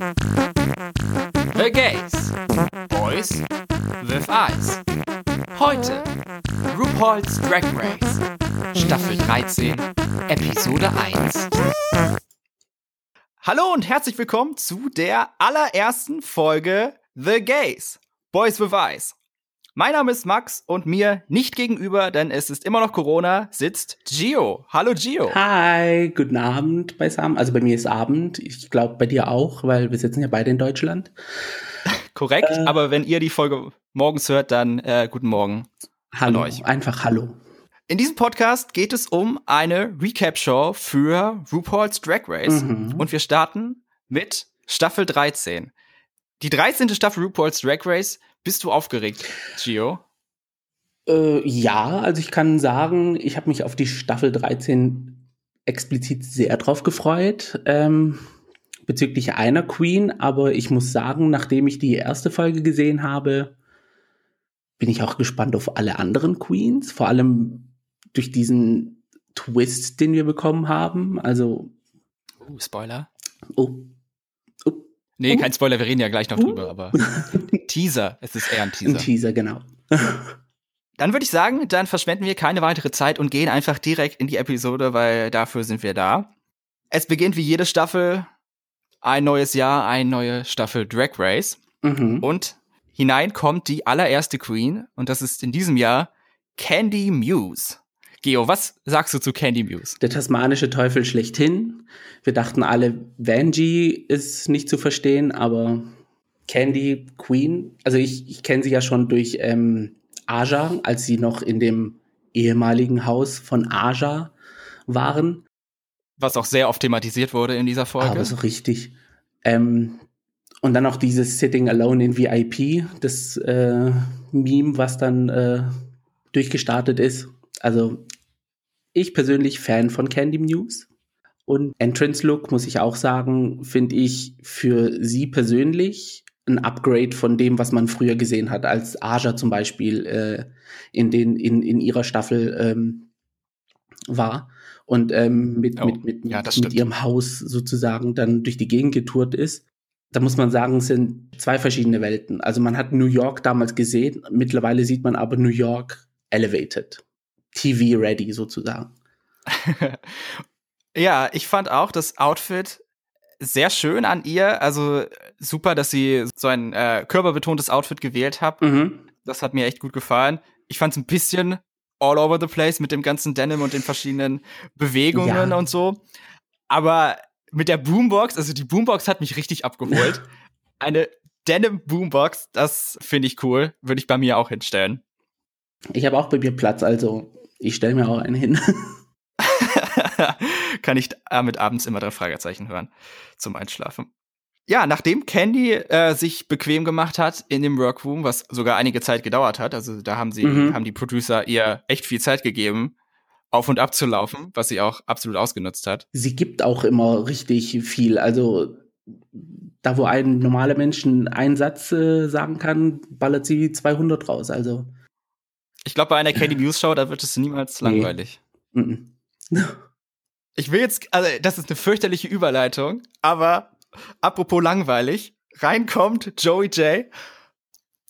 The Gays. Boys with Eyes. Heute RuPaul's Drag Race. Staffel 13, Episode 1. Hallo und herzlich willkommen zu der allerersten Folge The Gays. Boys with Eyes. Mein Name ist Max und mir nicht gegenüber, denn es ist immer noch Corona, sitzt Gio. Hallo Gio. Hi, guten Abend beisammen. Also bei mir ist Abend. Ich glaube bei dir auch, weil wir sitzen ja beide in Deutschland. Korrekt, äh, aber wenn ihr die Folge morgens hört, dann äh, guten Morgen. Hallo, euch. einfach Hallo. In diesem Podcast geht es um eine Recap-Show für RuPaul's Drag Race mhm. und wir starten mit Staffel 13. Die 13. Staffel RuPaul's Drag Race bist du aufgeregt, Gio? Äh, ja, also ich kann sagen, ich habe mich auf die Staffel 13 explizit sehr drauf gefreut. Ähm, bezüglich einer Queen, aber ich muss sagen, nachdem ich die erste Folge gesehen habe, bin ich auch gespannt auf alle anderen Queens, vor allem durch diesen Twist, den wir bekommen haben. Also. Uh, Spoiler. Oh, Nee, kein Spoiler, wir reden ja gleich noch drüber, aber Teaser, es ist eher ein Teaser. Ein Teaser, genau. Dann würde ich sagen, dann verschwenden wir keine weitere Zeit und gehen einfach direkt in die Episode, weil dafür sind wir da. Es beginnt wie jede Staffel ein neues Jahr, eine neue Staffel Drag Race. Mhm. Und hinein kommt die allererste Queen und das ist in diesem Jahr Candy Muse. Geo, was sagst du zu Candy Muse? Der tasmanische Teufel schlechthin. Wir dachten alle, Vanjie ist nicht zu verstehen, aber Candy Queen, also ich, ich kenne sie ja schon durch ähm, Aja, als sie noch in dem ehemaligen Haus von Aja waren. Was auch sehr oft thematisiert wurde in dieser Folge. Aber so richtig. Ähm, und dann auch dieses Sitting Alone in VIP, das äh, Meme, was dann äh, durchgestartet ist. Also ich persönlich Fan von Candy Muse. Und Entrance Look, muss ich auch sagen, finde ich für sie persönlich ein Upgrade von dem, was man früher gesehen hat, als Aja zum Beispiel äh, in, den, in, in ihrer Staffel ähm, war und ähm, mit, oh, mit, mit, ja, mit ihrem Haus sozusagen dann durch die Gegend getourt ist. Da muss man sagen, es sind zwei verschiedene Welten. Also man hat New York damals gesehen, mittlerweile sieht man aber New York elevated. TV-ready sozusagen. ja, ich fand auch das Outfit sehr schön an ihr. Also super, dass sie so ein äh, körperbetontes Outfit gewählt hat. Mhm. Das hat mir echt gut gefallen. Ich fand es ein bisschen all over the place mit dem ganzen Denim und den verschiedenen Bewegungen ja. und so. Aber mit der Boombox, also die Boombox hat mich richtig abgeholt. Eine Denim Boombox, das finde ich cool. Würde ich bei mir auch hinstellen. Ich habe auch bei mir Platz, also ich stelle mir auch einen hin. Kann ich damit abends immer drei Fragezeichen hören zum Einschlafen. Ja, nachdem Candy äh, sich bequem gemacht hat in dem Workroom, was sogar einige Zeit gedauert hat, also da haben sie, mhm. haben die Producer ihr echt viel Zeit gegeben, auf und ab zu laufen, was sie auch absolut ausgenutzt hat. Sie gibt auch immer richtig viel. Also da, wo ein normaler Mensch einen Satz äh, sagen kann, ballert sie 200 raus. Also ich glaube, bei einer Candy News Show, da wird es niemals langweilig. Nee. ich will jetzt, also das ist eine fürchterliche Überleitung, aber apropos langweilig, reinkommt Joey J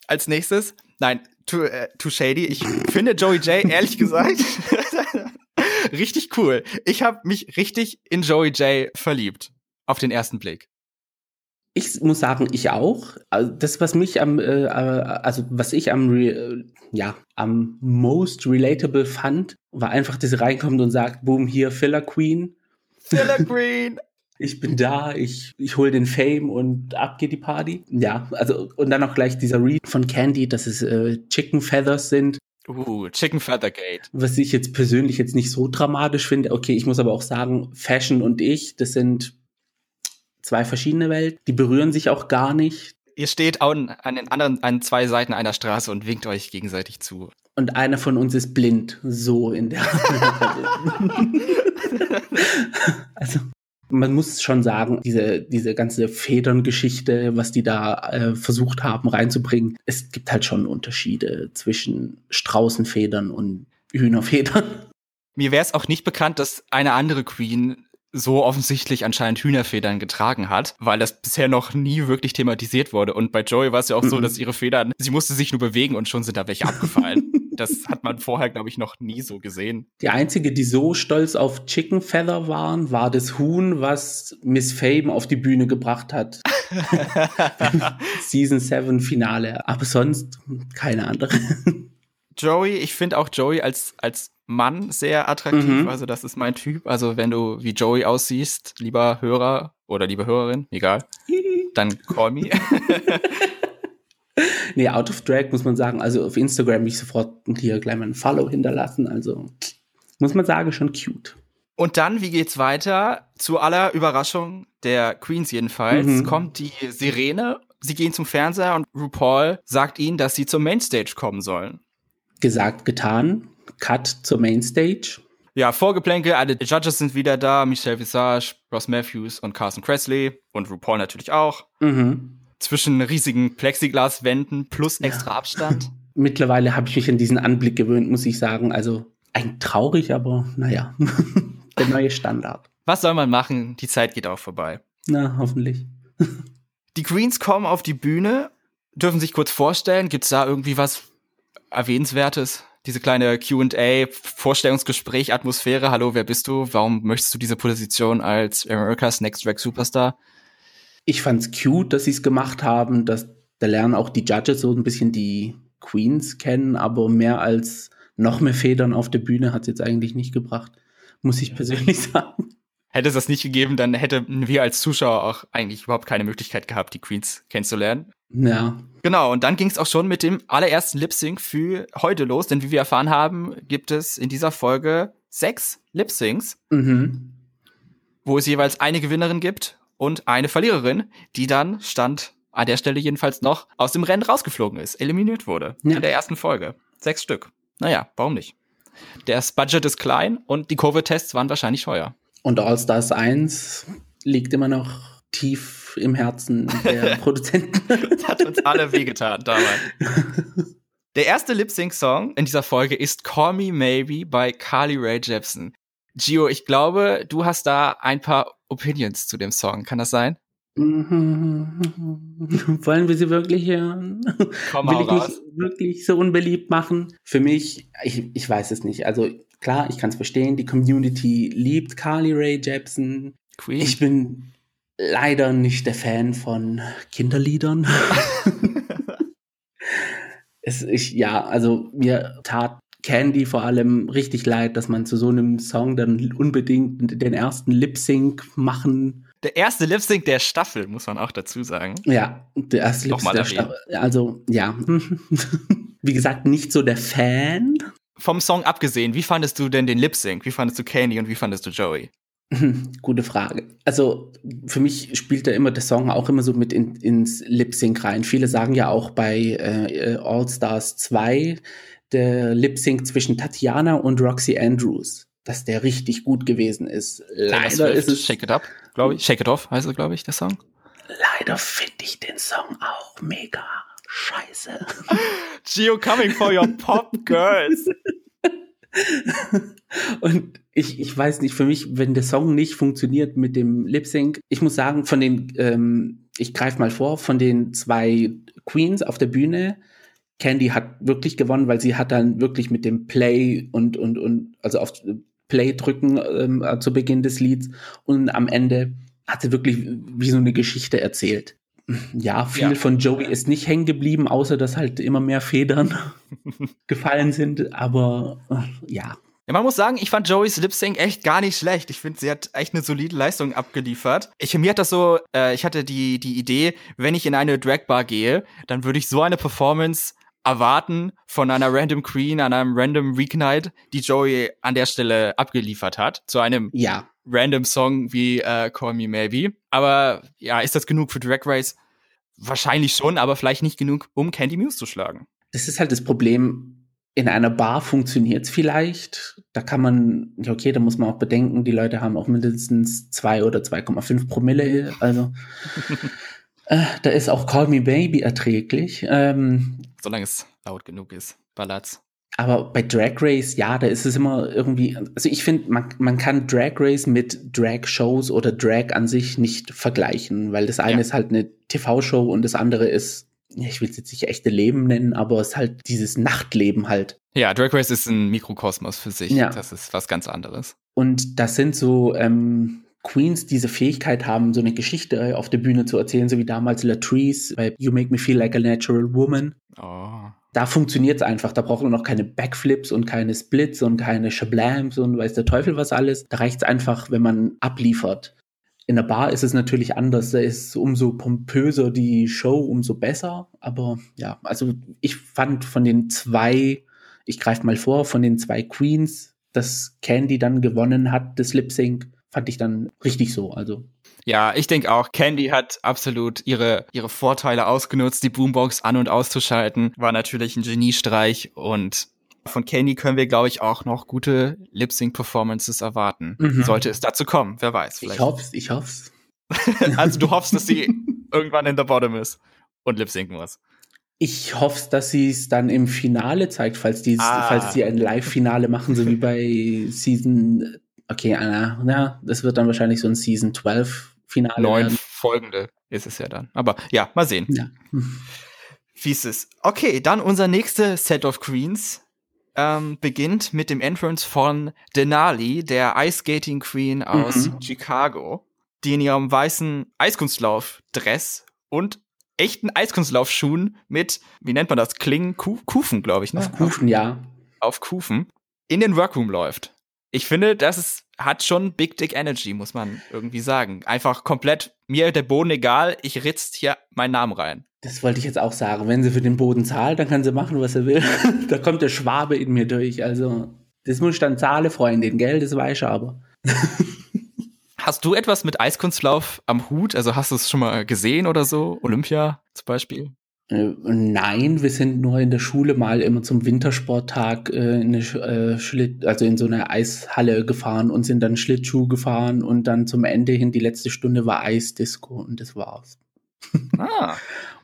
als nächstes. Nein, too, äh, too shady. Ich finde Joey J ehrlich gesagt richtig cool. Ich habe mich richtig in Joey J verliebt auf den ersten Blick. Ich muss sagen, ich auch. Also das, was mich am, äh, also was ich am, äh, ja, am most relatable fand, war einfach, dass sie reinkommt und sagt, boom, hier Filler Queen. Filler Queen. ich bin da, ich, ich hol den Fame und ab geht die Party. Ja, also und dann auch gleich dieser Read von Candy, dass es äh, Chicken Feathers sind. Uh, Chicken Feathergate. Was ich jetzt persönlich jetzt nicht so dramatisch finde. Okay, ich muss aber auch sagen, Fashion und ich, das sind zwei verschiedene Welten. Die berühren sich auch gar nicht. Ihr steht an, an den anderen, an zwei Seiten einer Straße und winkt euch gegenseitig zu. Und einer von uns ist blind, so in der. also, man muss schon sagen, diese, diese ganze Federngeschichte, was die da äh, versucht haben reinzubringen, es gibt halt schon Unterschiede zwischen Straußenfedern und Hühnerfedern. Mir wäre es auch nicht bekannt, dass eine andere Queen so offensichtlich anscheinend Hühnerfedern getragen hat, weil das bisher noch nie wirklich thematisiert wurde. Und bei Joey war es ja auch mhm. so, dass ihre Federn, sie musste sich nur bewegen und schon sind da welche abgefallen. das hat man vorher, glaube ich, noch nie so gesehen. Die einzige, die so stolz auf Chicken Feather waren, war das Huhn, was Miss Fame auf die Bühne gebracht hat. Season 7 Finale. Aber sonst keine andere. Joey, ich finde auch Joey als, als Mann sehr attraktiv. Mhm. Also, das ist mein Typ. Also, wenn du wie Joey aussiehst, lieber Hörer oder liebe Hörerin, egal, dann call me. nee, out of drag muss man sagen. Also, auf Instagram mich sofort hier gleich mal ein Follow hinterlassen. Also, muss man sagen, schon cute. Und dann, wie geht's weiter? Zu aller Überraschung der Queens jedenfalls, mhm. kommt die Sirene. Sie gehen zum Fernseher und RuPaul sagt ihnen, dass sie zur Mainstage kommen sollen. Gesagt, getan. Cut zur Mainstage. Ja, Vorgeplänkel, alle Judges sind wieder da, Michelle Visage, Ross Matthews und Carson Kressley und RuPaul natürlich auch. Mhm. Zwischen riesigen Plexiglaswänden plus extra ja. Abstand. Mittlerweile habe ich mich an diesen Anblick gewöhnt, muss ich sagen. Also ein traurig, aber naja, der neue Standard. Was soll man machen? Die Zeit geht auch vorbei. Na, hoffentlich. die Queens kommen auf die Bühne, dürfen sich kurz vorstellen. Gibt es da irgendwie was Erwähnenswertes? Diese kleine Q&A, Vorstellungsgespräch, Atmosphäre. Hallo, wer bist du? Warum möchtest du diese Position als America's Next Drag Superstar? Ich fand's cute, dass sie es gemacht haben, dass da lernen auch die Judges so ein bisschen die Queens kennen, aber mehr als noch mehr Federn auf der Bühne hat es jetzt eigentlich nicht gebracht, muss ich persönlich sagen. Hätte es das nicht gegeben, dann hätten wir als Zuschauer auch eigentlich überhaupt keine Möglichkeit gehabt, die Queens kennenzulernen. Ja. Genau, und dann ging es auch schon mit dem allerersten Lip Sync für heute los, denn wie wir erfahren haben, gibt es in dieser Folge sechs Lip Syncs, mhm. wo es jeweils eine Gewinnerin gibt und eine Verliererin, die dann stand an der Stelle jedenfalls noch aus dem Rennen rausgeflogen ist, eliminiert wurde ja. in der ersten Folge. Sechs Stück. Naja, warum nicht? Das Budget ist klein und die Covid-Tests waren wahrscheinlich teuer. Und All Stars 1 liegt immer noch tief im Herzen der Produzenten. das hat uns alle wehgetan damals. Der erste Lip-Sync-Song in dieser Folge ist Call Me Maybe bei Carly Rae Jepsen. Gio, ich glaube, du hast da ein paar Opinions zu dem Song. Kann das sein? Wollen wir sie wirklich hören? Komm Will ich mich wirklich so unbeliebt machen? Für mich, ich, ich weiß es nicht. Also klar, ich kann es verstehen. Die Community liebt Carly Rae Jepsen. Queen. Ich bin leider nicht der Fan von Kinderliedern. es, ich, ja, also mir tat Candy vor allem richtig leid, dass man zu so einem Song dann unbedingt den ersten Lip Sync machen. Der erste Lip Sync der Staffel, muss man auch dazu sagen. Ja, der erste Lip Sync der Staffel. Also, ja. Wie gesagt, nicht so der Fan. Vom Song abgesehen, wie fandest du denn den Lip Sync? Wie fandest du Candy und wie fandest du Joey? Gute Frage. Also für mich spielt da immer der Song auch immer so mit in, ins Lip Sync rein. Viele sagen ja auch bei äh, All Stars 2 der Lip Sync zwischen Tatjana und Roxy Andrews, dass der richtig gut gewesen ist. Leider ist es Shake It Up, glaube ich. Shake It Off heißt es, glaube ich, der Song. Leider finde ich den Song auch mega scheiße. Geo coming for your pop girls. und ich, ich weiß nicht, für mich, wenn der Song nicht funktioniert mit dem Lip Sync, ich muss sagen, von den, ähm, ich greife mal vor, von den zwei Queens auf der Bühne, Candy hat wirklich gewonnen, weil sie hat dann wirklich mit dem Play und, und, und, also auf Play drücken ähm, zu Beginn des Lieds und am Ende hat sie wirklich wie so eine Geschichte erzählt. Ja, viel ja. von Joey ist nicht hängen geblieben, außer dass halt immer mehr Federn gefallen sind. Aber äh, ja. Ja, man muss sagen, ich fand Joeys Lip Sync echt gar nicht schlecht. Ich finde, sie hat echt eine solide Leistung abgeliefert. Ich, mir hat das so, äh, ich hatte die, die Idee, wenn ich in eine Dragbar gehe, dann würde ich so eine Performance erwarten von einer Random Queen, an einem Random Weeknight, die Joey an der Stelle abgeliefert hat, zu einem ja. Random Song wie äh, Call Me Maybe. Aber ja, ist das genug für Drag Race? Wahrscheinlich schon, aber vielleicht nicht genug, um Candy Muse zu schlagen. Das ist halt das Problem. In einer Bar funktioniert es vielleicht. Da kann man, ja, okay, da muss man auch bedenken, die Leute haben auch mindestens 2 oder 2,5 Promille. Also äh, da ist auch Call Me Baby erträglich. Ähm, Solange es laut genug ist. Ballads. Aber bei Drag Race, ja, da ist es immer irgendwie, also ich finde, man, man kann Drag Race mit Drag-Shows oder Drag an sich nicht vergleichen, weil das eine ja. ist halt eine TV-Show und das andere ist, ich will es jetzt nicht echte Leben nennen, aber es ist halt dieses Nachtleben halt. Ja, Drag Race ist ein Mikrokosmos für sich. Ja. Das ist was ganz anderes. Und das sind so ähm, Queens, die diese Fähigkeit haben, so eine Geschichte auf der Bühne zu erzählen, so wie damals Latrice bei You Make Me Feel Like a Natural Woman. Oh da funktioniert es einfach. Da braucht man noch keine Backflips und keine Splits und keine Shablams und weiß der Teufel was alles. Da reicht es einfach, wenn man abliefert. In der Bar ist es natürlich anders. Da ist umso pompöser die Show, umso besser. Aber ja, also ich fand von den zwei, ich greife mal vor, von den zwei Queens, dass Candy dann gewonnen hat, das Lip Sync, fand ich dann richtig so. Also ja, ich denke auch, Candy hat absolut ihre, ihre Vorteile ausgenutzt, die Boombox an- und auszuschalten. War natürlich ein Geniestreich und von Candy können wir, glaube ich, auch noch gute Lip-Sync-Performances erwarten. Mhm. Sollte es dazu kommen, wer weiß. Vielleicht. Ich hoff's, ich hoff's. also du hoffst, dass sie irgendwann in der Bottom ist und lip-synken muss. Ich hoffe, dass sie es dann im Finale zeigt, falls die, ah. falls die ein Live-Finale machen, so wie bei Season Okay, Anna, ja, das wird dann wahrscheinlich so ein Season 12 Finale. Neun werden. folgende ist es ja dann. Aber ja, mal sehen. Ja. Wie ist es? Okay, dann unser nächster Set of Queens ähm, beginnt mit dem Entrance von Denali, der Ice Skating Queen aus mhm. Chicago, die in ihrem weißen Eiskunstlauf-Dress und echten Eiskunstlaufschuhen mit, wie nennt man das, Klingen, Kufen, glaube ich. Ne? Auf Kufen, ja. Auf Kufen in den Workroom läuft ich finde, das ist, hat schon Big Dick Energy, muss man irgendwie sagen. Einfach komplett, mir der Boden egal, ich ritzt hier meinen Namen rein. Das wollte ich jetzt auch sagen. Wenn sie für den Boden zahlt, dann kann sie machen, was sie will. da kommt der Schwabe in mir durch. Also, das muss ich dann zahlen, Freundin, gell? Das weiß ich aber. Hast du etwas mit Eiskunstlauf am Hut? Also hast du es schon mal gesehen oder so? Olympia zum Beispiel? Äh, nein, wir sind nur in der Schule mal immer zum Wintersporttag äh, in eine äh, Schlitt, also in so eine Eishalle gefahren und sind dann Schlittschuh gefahren und dann zum Ende hin die letzte Stunde war Eisdisco und das war's. Ah.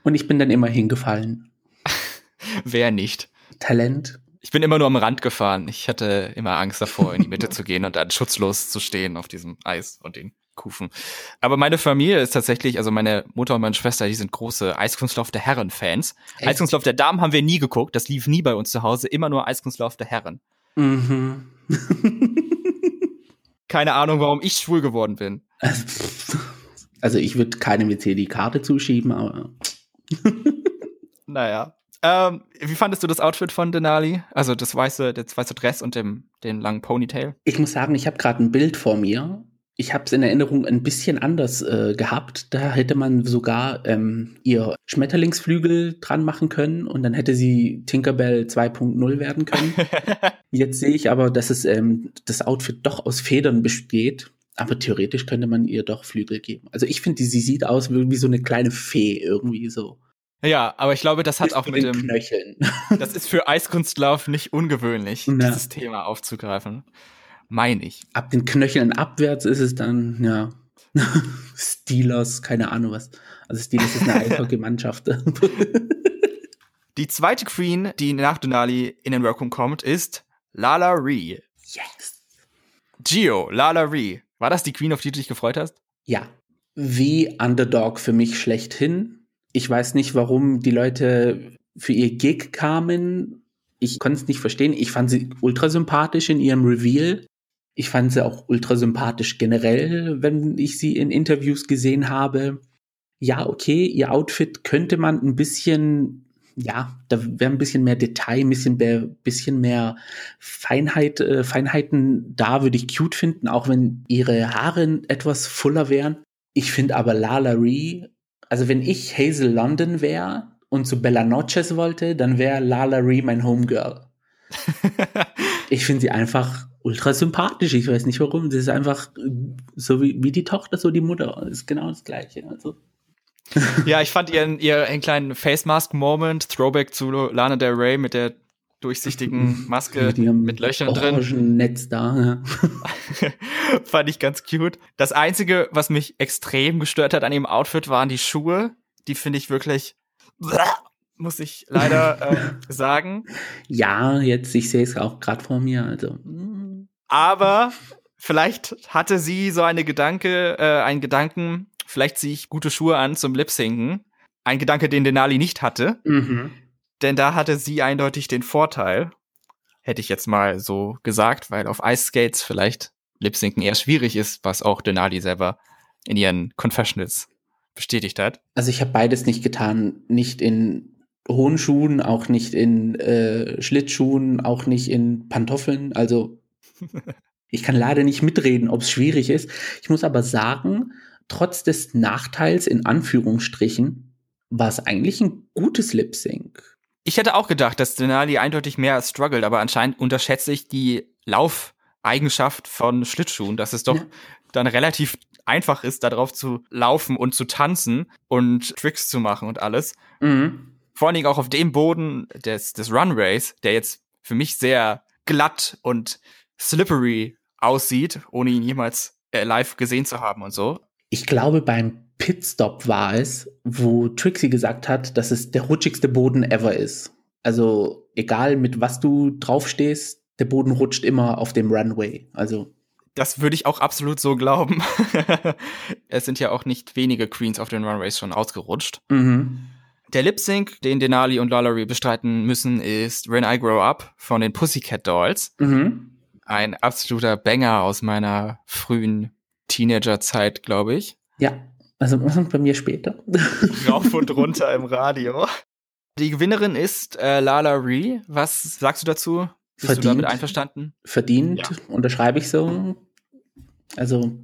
und ich bin dann immer hingefallen. Wer nicht? Talent. Ich bin immer nur am Rand gefahren. Ich hatte immer Angst davor, in die Mitte zu gehen und dann schutzlos zu stehen auf diesem Eis und den Kufen. Aber meine Familie ist tatsächlich, also meine Mutter und meine Schwester, die sind große Eiskunstlauf der Herren-Fans. Eiskunstlauf der Damen haben wir nie geguckt, das lief nie bei uns zu Hause, immer nur Eiskunstlauf der Herren. Mhm. Keine Ahnung, warum ich schwul geworden bin. Also ich würde keinem jetzt hier die Karte zuschieben, aber. naja. Ähm, wie fandest du das Outfit von Denali? Also das weiße, das weiße Dress und dem, den langen Ponytail? Ich muss sagen, ich habe gerade ein Bild vor mir ich habe es in Erinnerung ein bisschen anders äh, gehabt. Da hätte man sogar ähm, ihr Schmetterlingsflügel dran machen können und dann hätte sie Tinkerbell 2.0 werden können. Jetzt sehe ich aber, dass es ähm, das Outfit doch aus Federn besteht. Aber theoretisch könnte man ihr doch Flügel geben. Also ich finde, sie sieht aus wie so eine kleine Fee irgendwie so. Ja, aber ich glaube, das hat auch mit dem Knöcheln. das ist für Eiskunstlauf nicht ungewöhnlich, Na. dieses Thema aufzugreifen meine ich. Ab den Knöcheln abwärts ist es dann, ja, Steelers, keine Ahnung was. Also Steelers ist eine Eishockey-Mannschaft. die zweite Queen, die nach Denali in den Workroom kommt, ist Lala Ree. Yes. Gio, Lala Ree. War das die Queen, auf die du dich gefreut hast? Ja. Wie Underdog für mich schlechthin. Ich weiß nicht, warum die Leute für ihr Gig kamen. Ich konnte es nicht verstehen. Ich fand sie ultra sympathisch in ihrem Reveal. Ich fand sie auch ultra sympathisch generell, wenn ich sie in Interviews gesehen habe. Ja, okay, ihr Outfit könnte man ein bisschen, ja, da wäre ein bisschen mehr Detail, ein bisschen mehr, bisschen mehr Feinheit, äh, Feinheiten da würde ich cute finden, auch wenn ihre Haare etwas fuller wären. Ich finde aber Lala Ree, also wenn ich Hazel London wäre und zu Bella Noches wollte, dann wäre Lala Ree mein Homegirl. ich finde sie einfach ultra sympathisch. Ich weiß nicht warum. Das ist einfach so wie, wie die Tochter, so die Mutter. Das ist genau das Gleiche. Also. ja, ich fand ihren, ihren kleinen Face Mask Moment, Throwback zu Lana Del Rey mit der durchsichtigen Maske mit, mit Löchern drin. Netz da. Ja. fand ich ganz cute. Das einzige, was mich extrem gestört hat an ihrem Outfit, waren die Schuhe. Die finde ich wirklich muss ich leider äh, sagen. Ja, jetzt, ich sehe es auch gerade vor mir. Also. Aber vielleicht hatte sie so eine Gedanke, äh, einen Gedanken, vielleicht ziehe ich gute Schuhe an zum Lip-Sinken. Ein Gedanke, den Denali nicht hatte. Mhm. Denn da hatte sie eindeutig den Vorteil, hätte ich jetzt mal so gesagt, weil auf Ice Skates vielleicht Lip-Sinken eher schwierig ist, was auch Denali selber in ihren Confessionals bestätigt hat. Also ich habe beides nicht getan, nicht in hohen Schuhen, auch nicht in äh, Schlittschuhen, auch nicht in Pantoffeln. Also ich kann leider nicht mitreden, ob es schwierig ist. Ich muss aber sagen, trotz des Nachteils in Anführungsstrichen war es eigentlich ein gutes Lip Sync. Ich hätte auch gedacht, dass Denali eindeutig mehr struggelt, aber anscheinend unterschätze ich die Laufeigenschaft von Schlittschuhen, dass es doch ja. dann relativ einfach ist, darauf zu laufen und zu tanzen und Tricks zu machen und alles. Mhm. Vor allen Dingen auch auf dem Boden des, des Runways, der jetzt für mich sehr glatt und slippery aussieht, ohne ihn jemals äh, live gesehen zu haben und so. Ich glaube, beim Pitstop war es, wo Trixie gesagt hat, dass es der rutschigste Boden ever ist. Also egal mit was du draufstehst, der Boden rutscht immer auf dem Runway. Also das würde ich auch absolut so glauben. es sind ja auch nicht wenige Queens auf den Runways schon ausgerutscht. Mhm. Der Lip Sync, den Denali und Lalaurie bestreiten müssen, ist When I Grow Up von den Pussycat Dolls. Mhm. Ein absoluter Banger aus meiner frühen Teenagerzeit, glaube ich. Ja, also bei mir später. Rauf und runter im Radio. Die Gewinnerin ist äh, Lala Ree. Was sagst du dazu? Bist verdient, du damit einverstanden? Verdient, ja. unterschreibe ich so. Also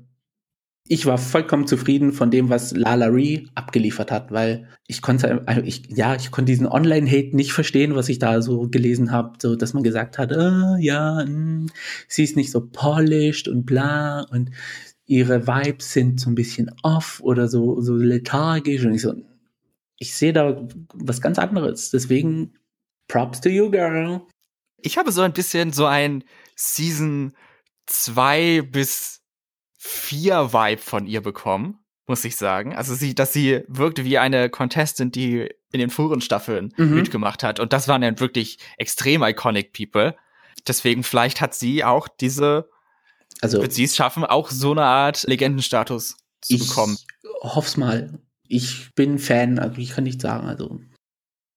ich war vollkommen zufrieden von dem, was Lala Ree abgeliefert hat, weil ich konnte, also ich, ja, ich konnte diesen Online-Hate nicht verstehen, was ich da so gelesen habe, so dass man gesagt hat, äh, ja, mh, hm, sie ist nicht so polished und bla und ihre Vibes sind so ein bisschen off oder so, so lethargisch und ich so, ich sehe da was ganz anderes. Deswegen Props to you, girl. Ich habe so ein bisschen so ein Season 2 bis vier Vibe von ihr bekommen, muss ich sagen. Also sie, dass sie wirkte wie eine Contestant, die in den früheren Staffeln mhm. mitgemacht hat. Und das waren dann wirklich extrem iconic People. Deswegen vielleicht hat sie auch diese, also wird sie es schaffen, auch so eine Art Legendenstatus zu ich bekommen. Hoff's mal. Ich bin Fan, also ich kann nicht sagen, also.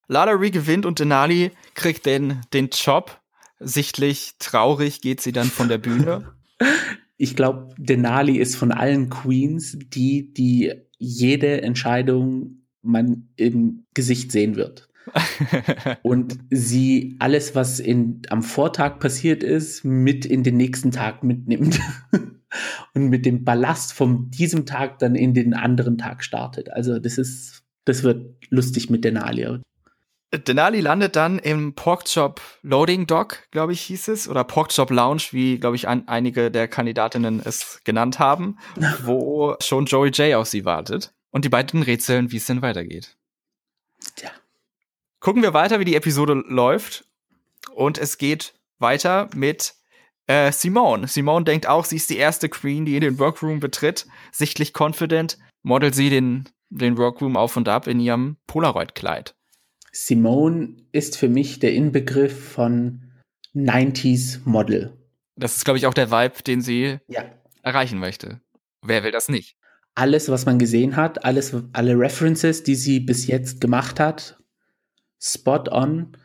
Lalaurie gewinnt und Denali kriegt den, den Job. Sichtlich traurig geht sie dann von der Bühne. ich glaube, Denali ist von allen Queens die, die jede Entscheidung man im Gesicht sehen wird. und sie alles, was in, am Vortag passiert ist, mit in den nächsten Tag mitnimmt. und mit dem Ballast von diesem Tag dann in den anderen Tag startet. Also das ist, das wird lustig mit Denali. Denali landet dann im Porkchop Loading Dock, glaube ich, hieß es, oder Porkchop Lounge, wie, glaube ich, an, einige der Kandidatinnen es genannt haben, wo schon Joey J auf sie wartet. Und die beiden rätseln, wie es denn weitergeht. Tja. Gucken wir weiter, wie die Episode läuft. Und es geht weiter mit äh, Simone. Simone denkt auch, sie ist die erste Queen, die in den Workroom betritt. Sichtlich confident modelt sie den, den Workroom auf und ab in ihrem Polaroid-Kleid. Simone ist für mich der Inbegriff von 90s Model. Das ist, glaube ich, auch der Vibe, den sie ja. erreichen möchte. Wer will das nicht? Alles, was man gesehen hat, alles, alle References, die sie bis jetzt gemacht hat, spot on.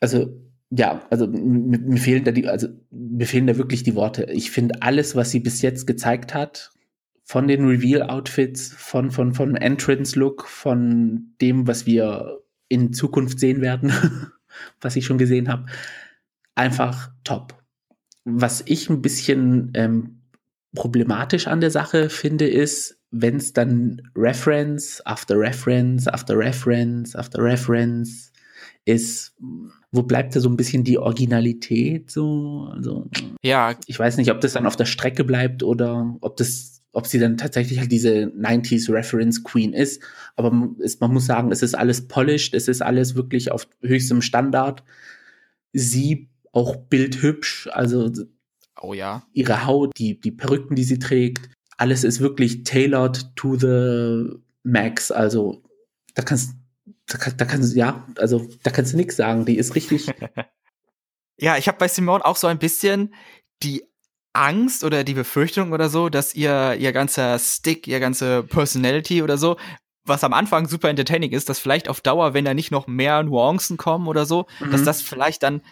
Also, ja, also mir, mir fehlen da die, also mir fehlen da wirklich die Worte. Ich finde alles, was sie bis jetzt gezeigt hat, von den Reveal-Outfits, von, von, von Entrance-Look, von dem, was wir in Zukunft sehen werden, was ich schon gesehen habe, einfach top. Was ich ein bisschen ähm, problematisch an der Sache finde, ist, wenn es dann Reference after Reference after Reference after Reference ist, wo bleibt da so ein bisschen die Originalität so? Also, ja. Ich weiß nicht, ob das dann auf der Strecke bleibt oder ob das ob sie dann tatsächlich halt diese 90s Reference Queen ist. Aber man, man muss sagen, es ist alles polished, es ist alles wirklich auf höchstem Standard. Sie auch bildhübsch, also oh ja. ihre Haut, die, die Perücken, die sie trägt, alles ist wirklich tailored to the max. Also da kannst da, da kannst du, ja, also da kannst du nichts sagen. Die ist richtig. ja, ich habe bei Simone auch so ein bisschen die Angst oder die Befürchtung oder so, dass ihr ihr ganzer Stick, ihr ganze Personality oder so, was am Anfang super entertaining ist, dass vielleicht auf Dauer, wenn da nicht noch mehr Nuancen kommen oder so, mhm. dass das vielleicht dann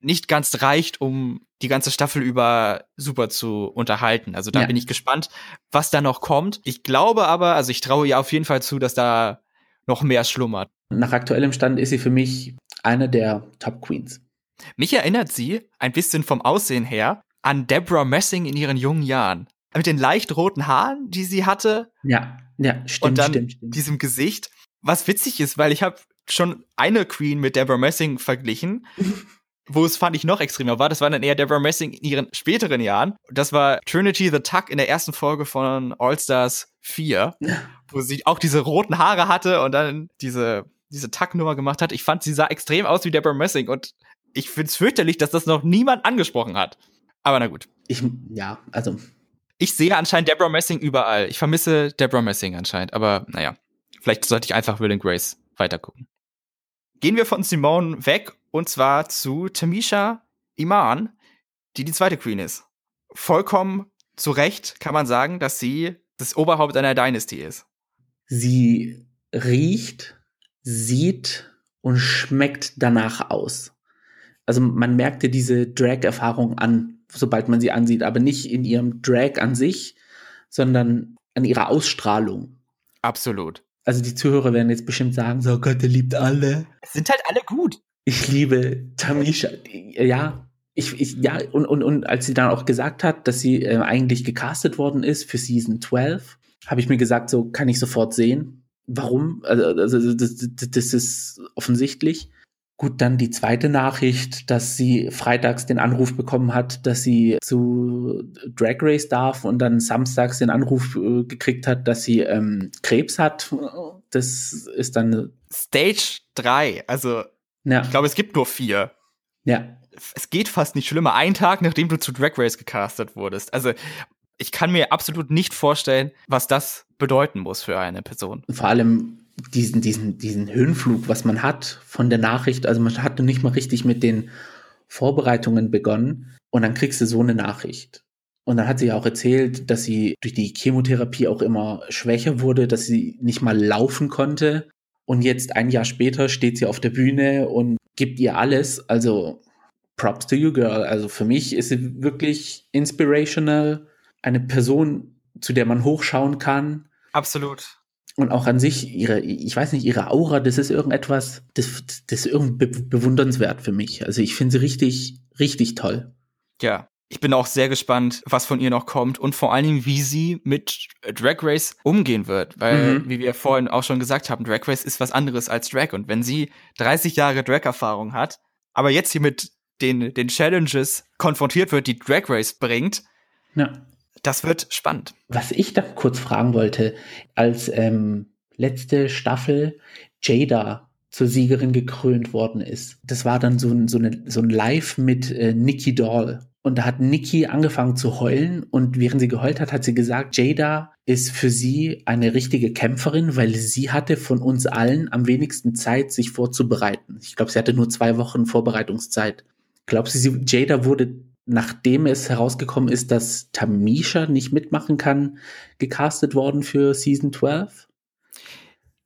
nicht ganz reicht, um die ganze Staffel über super zu unterhalten. Also da ja. bin ich gespannt, was da noch kommt. Ich glaube aber, also ich traue ihr auf jeden Fall zu, dass da noch mehr schlummert. Nach aktuellem Stand ist sie für mich eine der Top Queens. Mich erinnert sie ein bisschen vom Aussehen her an Deborah Messing in ihren jungen Jahren. Mit den leicht roten Haaren, die sie hatte. Ja, ja, stimmt, und dann stimmt, stimmt. diesem Gesicht. Was witzig ist, weil ich habe schon eine Queen mit Deborah Messing verglichen. wo es fand ich noch extremer war, das war dann eher Deborah Messing in ihren späteren Jahren. Das war Trinity the Tuck in der ersten Folge von All Stars 4, wo sie auch diese roten Haare hatte und dann diese, diese Tuck-Nummer gemacht hat. Ich fand, sie sah extrem aus wie Deborah Messing und ich find's fürchterlich, dass das noch niemand angesprochen hat. Aber na gut. Ich, ja, also. Ich sehe anscheinend Deborah Messing überall. Ich vermisse Deborah Messing anscheinend. Aber naja, vielleicht sollte ich einfach Will and Grace weitergucken. Gehen wir von Simone weg und zwar zu Tamisha Iman, die die zweite Queen ist. Vollkommen zu Recht kann man sagen, dass sie das Oberhaupt einer Dynasty ist. Sie riecht, sieht und schmeckt danach aus. Also man merkte diese Drag-Erfahrung an, sobald man sie ansieht, aber nicht in ihrem Drag an sich, sondern an ihrer Ausstrahlung. Absolut. Also die Zuhörer werden jetzt bestimmt sagen, so Gott, der liebt alle. Es sind halt alle gut. Ich liebe Tamisha. Ja, ich, ich, ja, und, und, und als sie dann auch gesagt hat, dass sie äh, eigentlich gecastet worden ist für Season 12, habe ich mir gesagt, so kann ich sofort sehen. Warum? Also, also das, das ist offensichtlich. Gut, dann die zweite Nachricht, dass sie freitags den Anruf bekommen hat, dass sie zu Drag Race darf und dann samstags den Anruf äh, gekriegt hat, dass sie ähm, Krebs hat. Das ist dann Stage 3. Also, ja. ich glaube, es gibt nur vier. Ja. Es geht fast nicht schlimmer. Ein Tag, nachdem du zu Drag Race gecastet wurdest. Also, ich kann mir absolut nicht vorstellen, was das bedeuten muss für eine Person. Vor allem diesen, diesen, diesen Höhenflug, was man hat von der Nachricht. Also man hat noch nicht mal richtig mit den Vorbereitungen begonnen und dann kriegst du so eine Nachricht. Und dann hat sie ja auch erzählt, dass sie durch die Chemotherapie auch immer schwächer wurde, dass sie nicht mal laufen konnte. Und jetzt ein Jahr später steht sie auf der Bühne und gibt ihr alles. Also props to you, girl. Also für mich ist sie wirklich inspirational. Eine Person, zu der man hochschauen kann. Absolut und auch an sich ihre, ich weiß nicht, ihre Aura, das ist irgendetwas, das, das ist irgendwie be bewundernswert für mich. Also ich finde sie richtig, richtig toll. Ja, ich bin auch sehr gespannt, was von ihr noch kommt und vor allen Dingen, wie sie mit Drag Race umgehen wird. Weil, mhm. wie wir vorhin auch schon gesagt haben, Drag Race ist was anderes als Drag. Und wenn sie 30 Jahre Drag-Erfahrung hat, aber jetzt hier mit den, den Challenges konfrontiert wird, die Drag Race bringt, ja. Das wird spannend. Was ich da kurz fragen wollte, als ähm, letzte Staffel Jada zur Siegerin gekrönt worden ist, das war dann so ein, so eine, so ein Live mit äh, Nikki Doll. Und da hat Nikki angefangen zu heulen und während sie geheult hat, hat sie gesagt, Jada ist für sie eine richtige Kämpferin, weil sie hatte von uns allen am wenigsten Zeit, sich vorzubereiten. Ich glaube, sie hatte nur zwei Wochen Vorbereitungszeit. Glaubst du, Jada wurde nachdem es herausgekommen ist, dass Tamisha nicht mitmachen kann, gecastet worden für Season 12?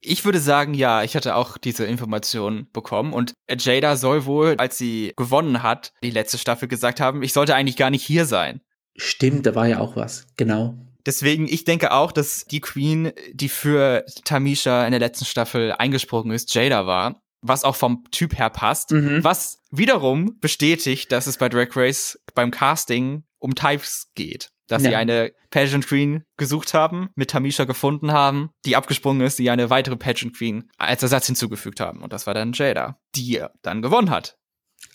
Ich würde sagen, ja, ich hatte auch diese Information bekommen und Jada soll wohl, als sie gewonnen hat, die letzte Staffel gesagt haben, ich sollte eigentlich gar nicht hier sein. Stimmt, da war ja auch was, genau. Deswegen, ich denke auch, dass die Queen, die für Tamisha in der letzten Staffel eingesprungen ist, Jada war was auch vom Typ her passt, mhm. was wiederum bestätigt, dass es bei Drag Race beim Casting um Types geht. Dass ja. sie eine Pageant Queen gesucht haben, mit Tamisha gefunden haben, die abgesprungen ist, die eine weitere Pageant Queen als Ersatz hinzugefügt haben. Und das war dann Jada, die dann gewonnen hat.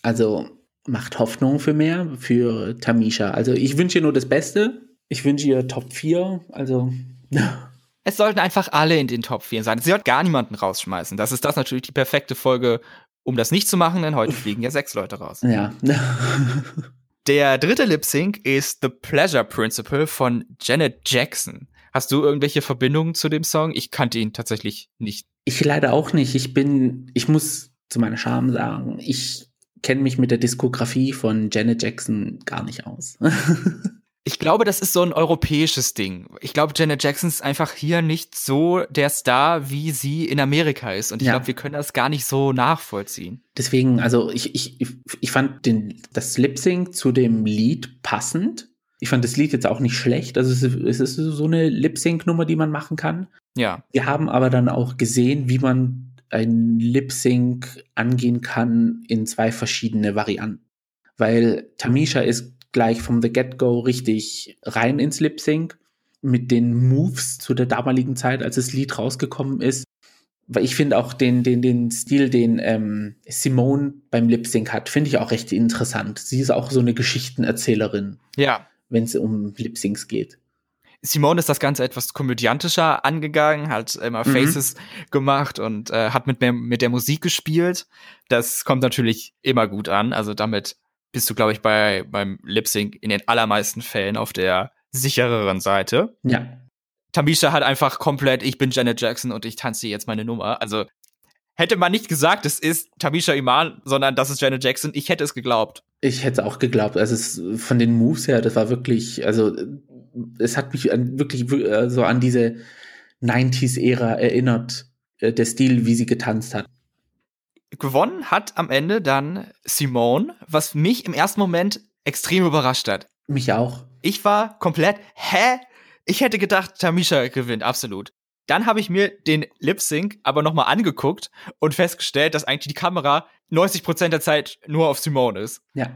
Also macht Hoffnung für mehr, für Tamisha. Also ich wünsche ihr nur das Beste. Ich wünsche ihr Top 4. Also Es sollten einfach alle in den Top 4 sein. Sie sollte gar niemanden rausschmeißen. Das ist das natürlich die perfekte Folge, um das nicht zu machen, denn heute fliegen ja sechs Leute raus. Ja. Der dritte Lip Sync ist The Pleasure Principle von Janet Jackson. Hast du irgendwelche Verbindungen zu dem Song? Ich kannte ihn tatsächlich nicht Ich leider auch nicht. Ich bin, ich muss zu meiner Scham sagen, ich kenne mich mit der Diskografie von Janet Jackson gar nicht aus. Ich glaube, das ist so ein europäisches Ding. Ich glaube, Janet Jackson ist einfach hier nicht so der Star, wie sie in Amerika ist. Und ich ja. glaube, wir können das gar nicht so nachvollziehen. Deswegen, also ich, ich, ich fand den, das Lip Sync zu dem Lied passend. Ich fand das Lied jetzt auch nicht schlecht. Also es ist so eine Lip Sync Nummer, die man machen kann. Ja. Wir haben aber dann auch gesehen, wie man ein Lip Sync angehen kann in zwei verschiedene Varianten. Weil Tamisha ist gleich vom The Get-Go richtig rein ins Lip Sync mit den Moves zu der damaligen Zeit, als das Lied rausgekommen ist. Weil ich finde auch den, den, den Stil, den ähm, Simone beim Lip Sync hat, finde ich auch recht interessant. Sie ist auch so eine Geschichtenerzählerin. Ja. Wenn es um Lip Syncs geht. Simone ist das Ganze etwas komödiantischer angegangen, hat immer mhm. Faces gemacht und äh, hat mit, mit der Musik gespielt. Das kommt natürlich immer gut an. Also damit bist du, glaube ich, bei, beim Lip Sync in den allermeisten Fällen auf der sichereren Seite. Ja. Tamisha hat einfach komplett, ich bin Janet Jackson und ich tanze jetzt meine Nummer. Also hätte man nicht gesagt, es ist Tamisha Iman, sondern das ist Janet Jackson, ich hätte es geglaubt. Ich hätte auch geglaubt. Also es, von den Moves her, das war wirklich, also es hat mich an, wirklich äh, so an diese 90s-Ära erinnert, äh, der Stil, wie sie getanzt hat. Gewonnen hat am Ende dann Simone, was mich im ersten Moment extrem überrascht hat. Mich auch. Ich war komplett, hä? Ich hätte gedacht, Tamisha gewinnt, absolut. Dann habe ich mir den Lip Sync aber nochmal angeguckt und festgestellt, dass eigentlich die Kamera 90% der Zeit nur auf Simone ist. Ja.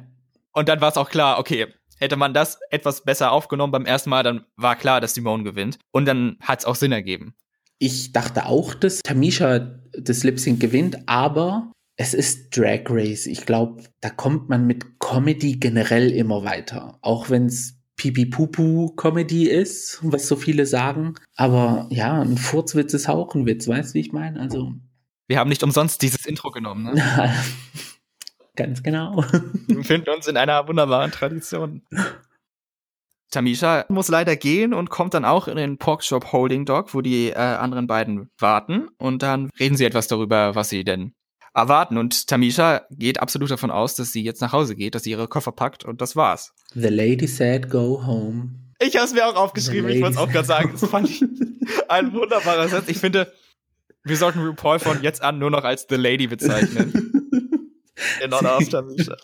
Und dann war es auch klar, okay, hätte man das etwas besser aufgenommen beim ersten Mal, dann war klar, dass Simone gewinnt. Und dann hat es auch Sinn ergeben. Ich dachte auch, dass Tamisha das Lip Sync gewinnt, aber es ist Drag Race. Ich glaube, da kommt man mit Comedy generell immer weiter. Auch wenn es Pipi-Pupu-Comedy ist, was so viele sagen. Aber ja, ein Furzwitz ist auch ein Witz, weißt du, wie ich meine? Also. Wir haben nicht umsonst dieses Intro genommen, ne? Ganz genau. Wir befinden uns in einer wunderbaren Tradition. Tamisha muss leider gehen und kommt dann auch in den Porkshop Holding Dog, wo die äh, anderen beiden warten. Und dann reden sie etwas darüber, was sie denn erwarten. Und Tamisha geht absolut davon aus, dass sie jetzt nach Hause geht, dass sie ihre Koffer packt und das war's. The lady said go home. Ich habe es mir auch aufgeschrieben, ich wollte es auch gerade sagen. Das fand ich ein wunderbarer Satz. Ich finde, wir sollten RuPaul von jetzt an nur noch als The Lady bezeichnen. In Honor of Tamisha.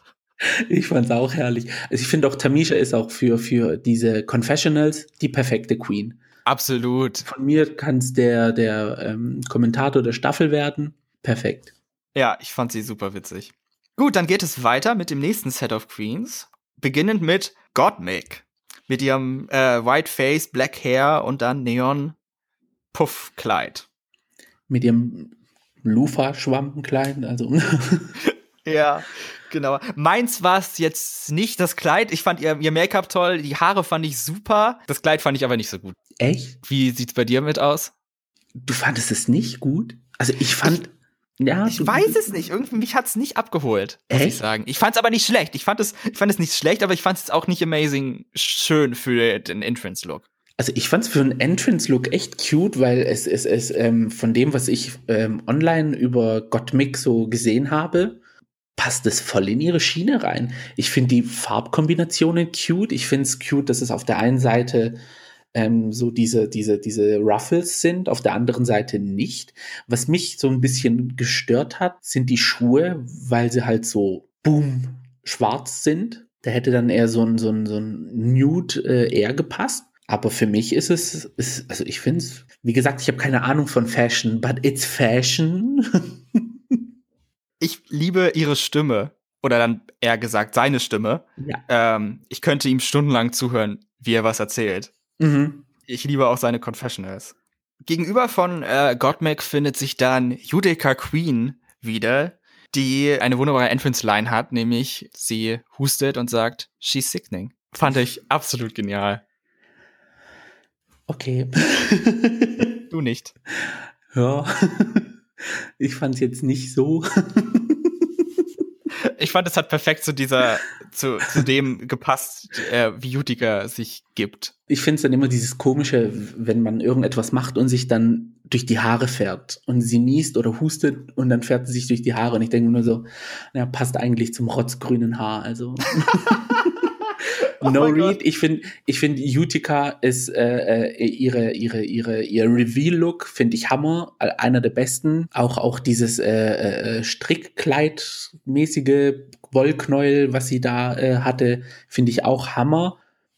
Ich fand's auch herrlich. Also ich finde auch, Tamisha ist auch für, für diese Confessionals die perfekte Queen. Absolut. Von mir kann's der, der ähm, Kommentator der Staffel werden. Perfekt. Ja, ich fand sie super witzig. Gut, dann geht es weiter mit dem nächsten Set of Queens. Beginnend mit Gottmik. Mit ihrem äh, White Face, Black Hair und dann Neon Puff Kleid. Mit ihrem Lufa-Schwampenkleid, also. Ja, genau. Meins war es jetzt nicht das Kleid. Ich fand ihr, ihr Make-up toll, die Haare fand ich super. Das Kleid fand ich aber nicht so gut. Echt? Wie sieht's bei dir mit aus? Du fandest es nicht gut? Also ich fand. Ich, ja, ich weiß es nicht. Irgendwie mich hat's nicht abgeholt, muss Echt? ich sagen. Ich fand's aber nicht schlecht. Ich fand es, ich fand es nicht schlecht, aber ich fand es auch nicht amazing schön für den Entrance-Look. Also ich fand es für einen Entrance-Look echt cute, weil es es, es ähm, von dem, was ich ähm, online über Gottmik so gesehen habe, passt es voll in ihre Schiene rein. Ich finde die Farbkombinationen cute. Ich finde es cute, dass es auf der einen Seite ähm, so diese, diese, diese Ruffles sind, auf der anderen Seite nicht. Was mich so ein bisschen gestört hat, sind die Schuhe, weil sie halt so boom schwarz sind. Da hätte dann eher so ein, so ein, so ein Nude äh, eher gepasst. Aber für mich ist es, ist, also ich finde es, wie gesagt, ich habe keine Ahnung von Fashion, but it's Fashion. ich liebe ihre Stimme. Oder dann eher gesagt seine Stimme. Ja. Ähm, ich könnte ihm stundenlang zuhören, wie er was erzählt. Mhm. Ich liebe auch seine Confessionals. Gegenüber von äh, Gottmik findet sich dann Judica Queen wieder, die eine wunderbare Entrance-Line hat, nämlich sie hustet und sagt, she's sickening. Fand ich absolut genial. Okay. du nicht. Ja. Ich fand es jetzt nicht so. ich fand, es hat perfekt zu dieser, zu, zu dem gepasst, äh, wie Utica sich gibt. Ich finde es dann immer dieses komische, wenn man irgendetwas macht und sich dann durch die Haare fährt und sie niest oder hustet und dann fährt sie sich durch die Haare und ich denke nur so, na, passt eigentlich zum rotzgrünen Haar, also. oh no read. Ich finde, ich finde, Utica ist äh, äh, ihre ihre ihre ihr Reveal-Look finde ich Hammer, einer der besten. Auch auch dieses äh, äh, Strickkleid-mäßige Wollknäuel, was sie da äh, hatte, finde ich auch Hammer.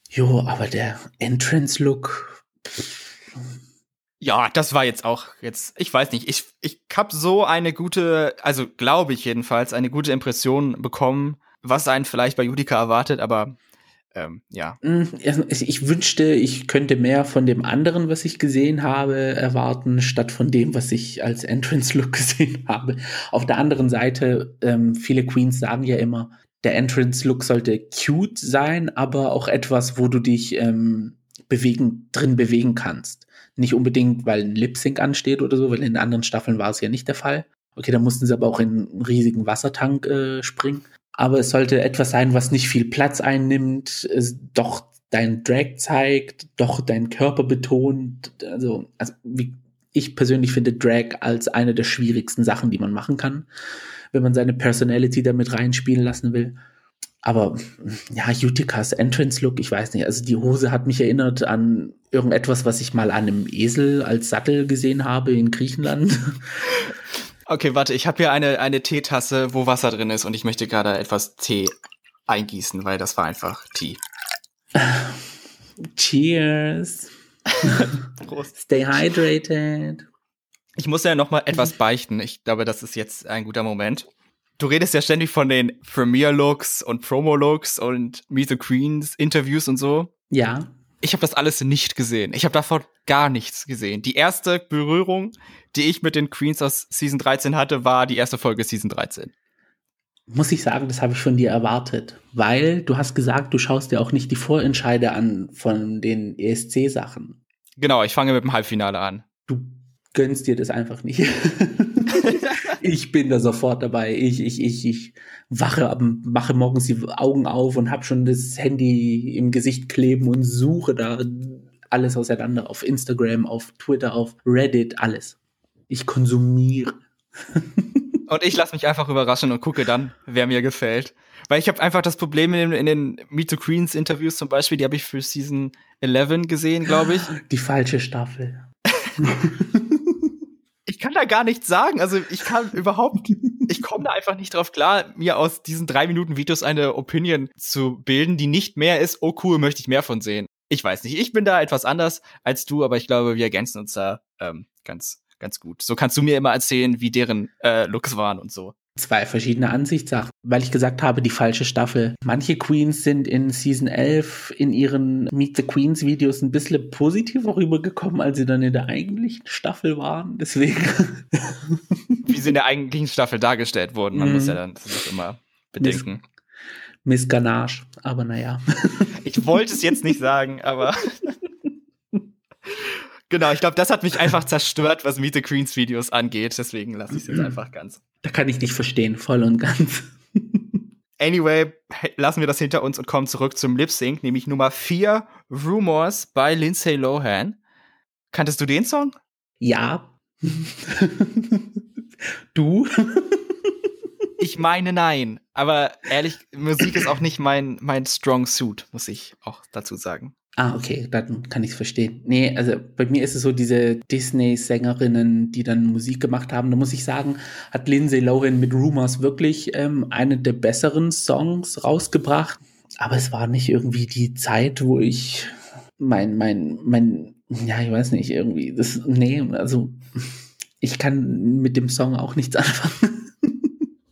Jo, aber der Entrance-Look. Ja, das war jetzt auch jetzt, ich weiß nicht, ich, ich habe so eine gute, also glaube ich jedenfalls, eine gute Impression bekommen, was einen vielleicht bei Judica erwartet, aber ähm, ja. Mm, ich wünschte, ich könnte mehr von dem anderen, was ich gesehen habe, erwarten, statt von dem, was ich als Entrance-Look gesehen habe. Auf der anderen Seite, ähm, viele Queens sagen ja immer, der Entrance-Look sollte cute sein, aber auch etwas, wo du dich ähm, bewegen, drin bewegen kannst. Nicht unbedingt, weil ein Lip-Sync ansteht oder so, weil in anderen Staffeln war es ja nicht der Fall. Okay, da mussten sie aber auch in einen riesigen Wassertank äh, springen aber es sollte etwas sein, was nicht viel Platz einnimmt, es doch dein Drag zeigt, doch deinen Körper betont. Also, also wie ich persönlich finde Drag als eine der schwierigsten Sachen, die man machen kann, wenn man seine Personality damit reinspielen lassen will. Aber ja, Utikas Entrance Look, ich weiß nicht. Also die Hose hat mich erinnert an irgendetwas, was ich mal an einem Esel als Sattel gesehen habe in Griechenland. Okay, warte, ich habe hier eine, eine Teetasse, wo Wasser drin ist und ich möchte gerade etwas Tee eingießen, weil das war einfach Tee. Cheers. Prost. Stay hydrated. Ich muss ja noch mal etwas beichten. Ich glaube, das ist jetzt ein guter Moment. Du redest ja ständig von den Premiere-Looks und Promo-Looks und Meet the Queens Interviews und so. Ja ich habe das alles nicht gesehen. Ich habe davon gar nichts gesehen. Die erste Berührung, die ich mit den Queens aus Season 13 hatte, war die erste Folge Season 13. Muss ich sagen, das habe ich von dir erwartet, weil du hast gesagt, du schaust dir auch nicht die Vorentscheide an von den ESC-Sachen. Genau, ich fange mit dem Halbfinale an. Du gönnst dir das einfach nicht. ich bin da sofort dabei. Ich, ich, ich, ich wache, mache morgens die Augen auf und habe schon das Handy im Gesicht kleben und suche da alles auseinander auf Instagram, auf Twitter, auf Reddit, alles. Ich konsumiere. und ich lasse mich einfach überraschen und gucke dann, wer mir gefällt. Weil ich habe einfach das Problem in, in den Meet the Queens Interviews zum Beispiel, die habe ich für Season 11 gesehen, glaube ich. Die falsche Staffel. ich kann da gar nichts sagen. Also ich kann überhaupt, ich komme da einfach nicht drauf klar, mir aus diesen drei Minuten Videos eine Opinion zu bilden, die nicht mehr ist, oh cool, möchte ich mehr von sehen. Ich weiß nicht, ich bin da etwas anders als du, aber ich glaube, wir ergänzen uns da ähm, ganz, ganz gut. So kannst du mir immer erzählen, wie deren äh, Looks waren und so zwei verschiedene Ansichtssachen, weil ich gesagt habe, die falsche Staffel. Manche Queens sind in Season 11 in ihren Meet the Queens Videos ein bisschen positiver rübergekommen, als sie dann in der eigentlichen Staffel waren. Deswegen. Wie sie in der eigentlichen Staffel dargestellt wurden. Man mm. muss ja dann das immer bedenken. Miss, Miss Ganache, aber naja. ich wollte es jetzt nicht sagen, aber. Genau, ich glaube, das hat mich einfach zerstört, was Meet the Queens Videos angeht. Deswegen lasse ich es jetzt einfach ganz. Da kann ich nicht verstehen, voll und ganz. Anyway, lassen wir das hinter uns und kommen zurück zum Lip Sync, nämlich Nummer 4, Rumors bei Lindsay Lohan. Kanntest du den Song? Ja. du? ich meine nein. Aber ehrlich, Musik ist auch nicht mein, mein Strong Suit, muss ich auch dazu sagen. Ah, okay, dann kann ich es verstehen. Nee, also bei mir ist es so diese Disney-Sängerinnen, die dann Musik gemacht haben. Da muss ich sagen, hat Lindsay Lohan mit Rumors wirklich ähm, eine der besseren Songs rausgebracht. Aber es war nicht irgendwie die Zeit, wo ich mein, mein, mein, ja, ich weiß nicht, irgendwie, das, nee, also ich kann mit dem Song auch nichts anfangen.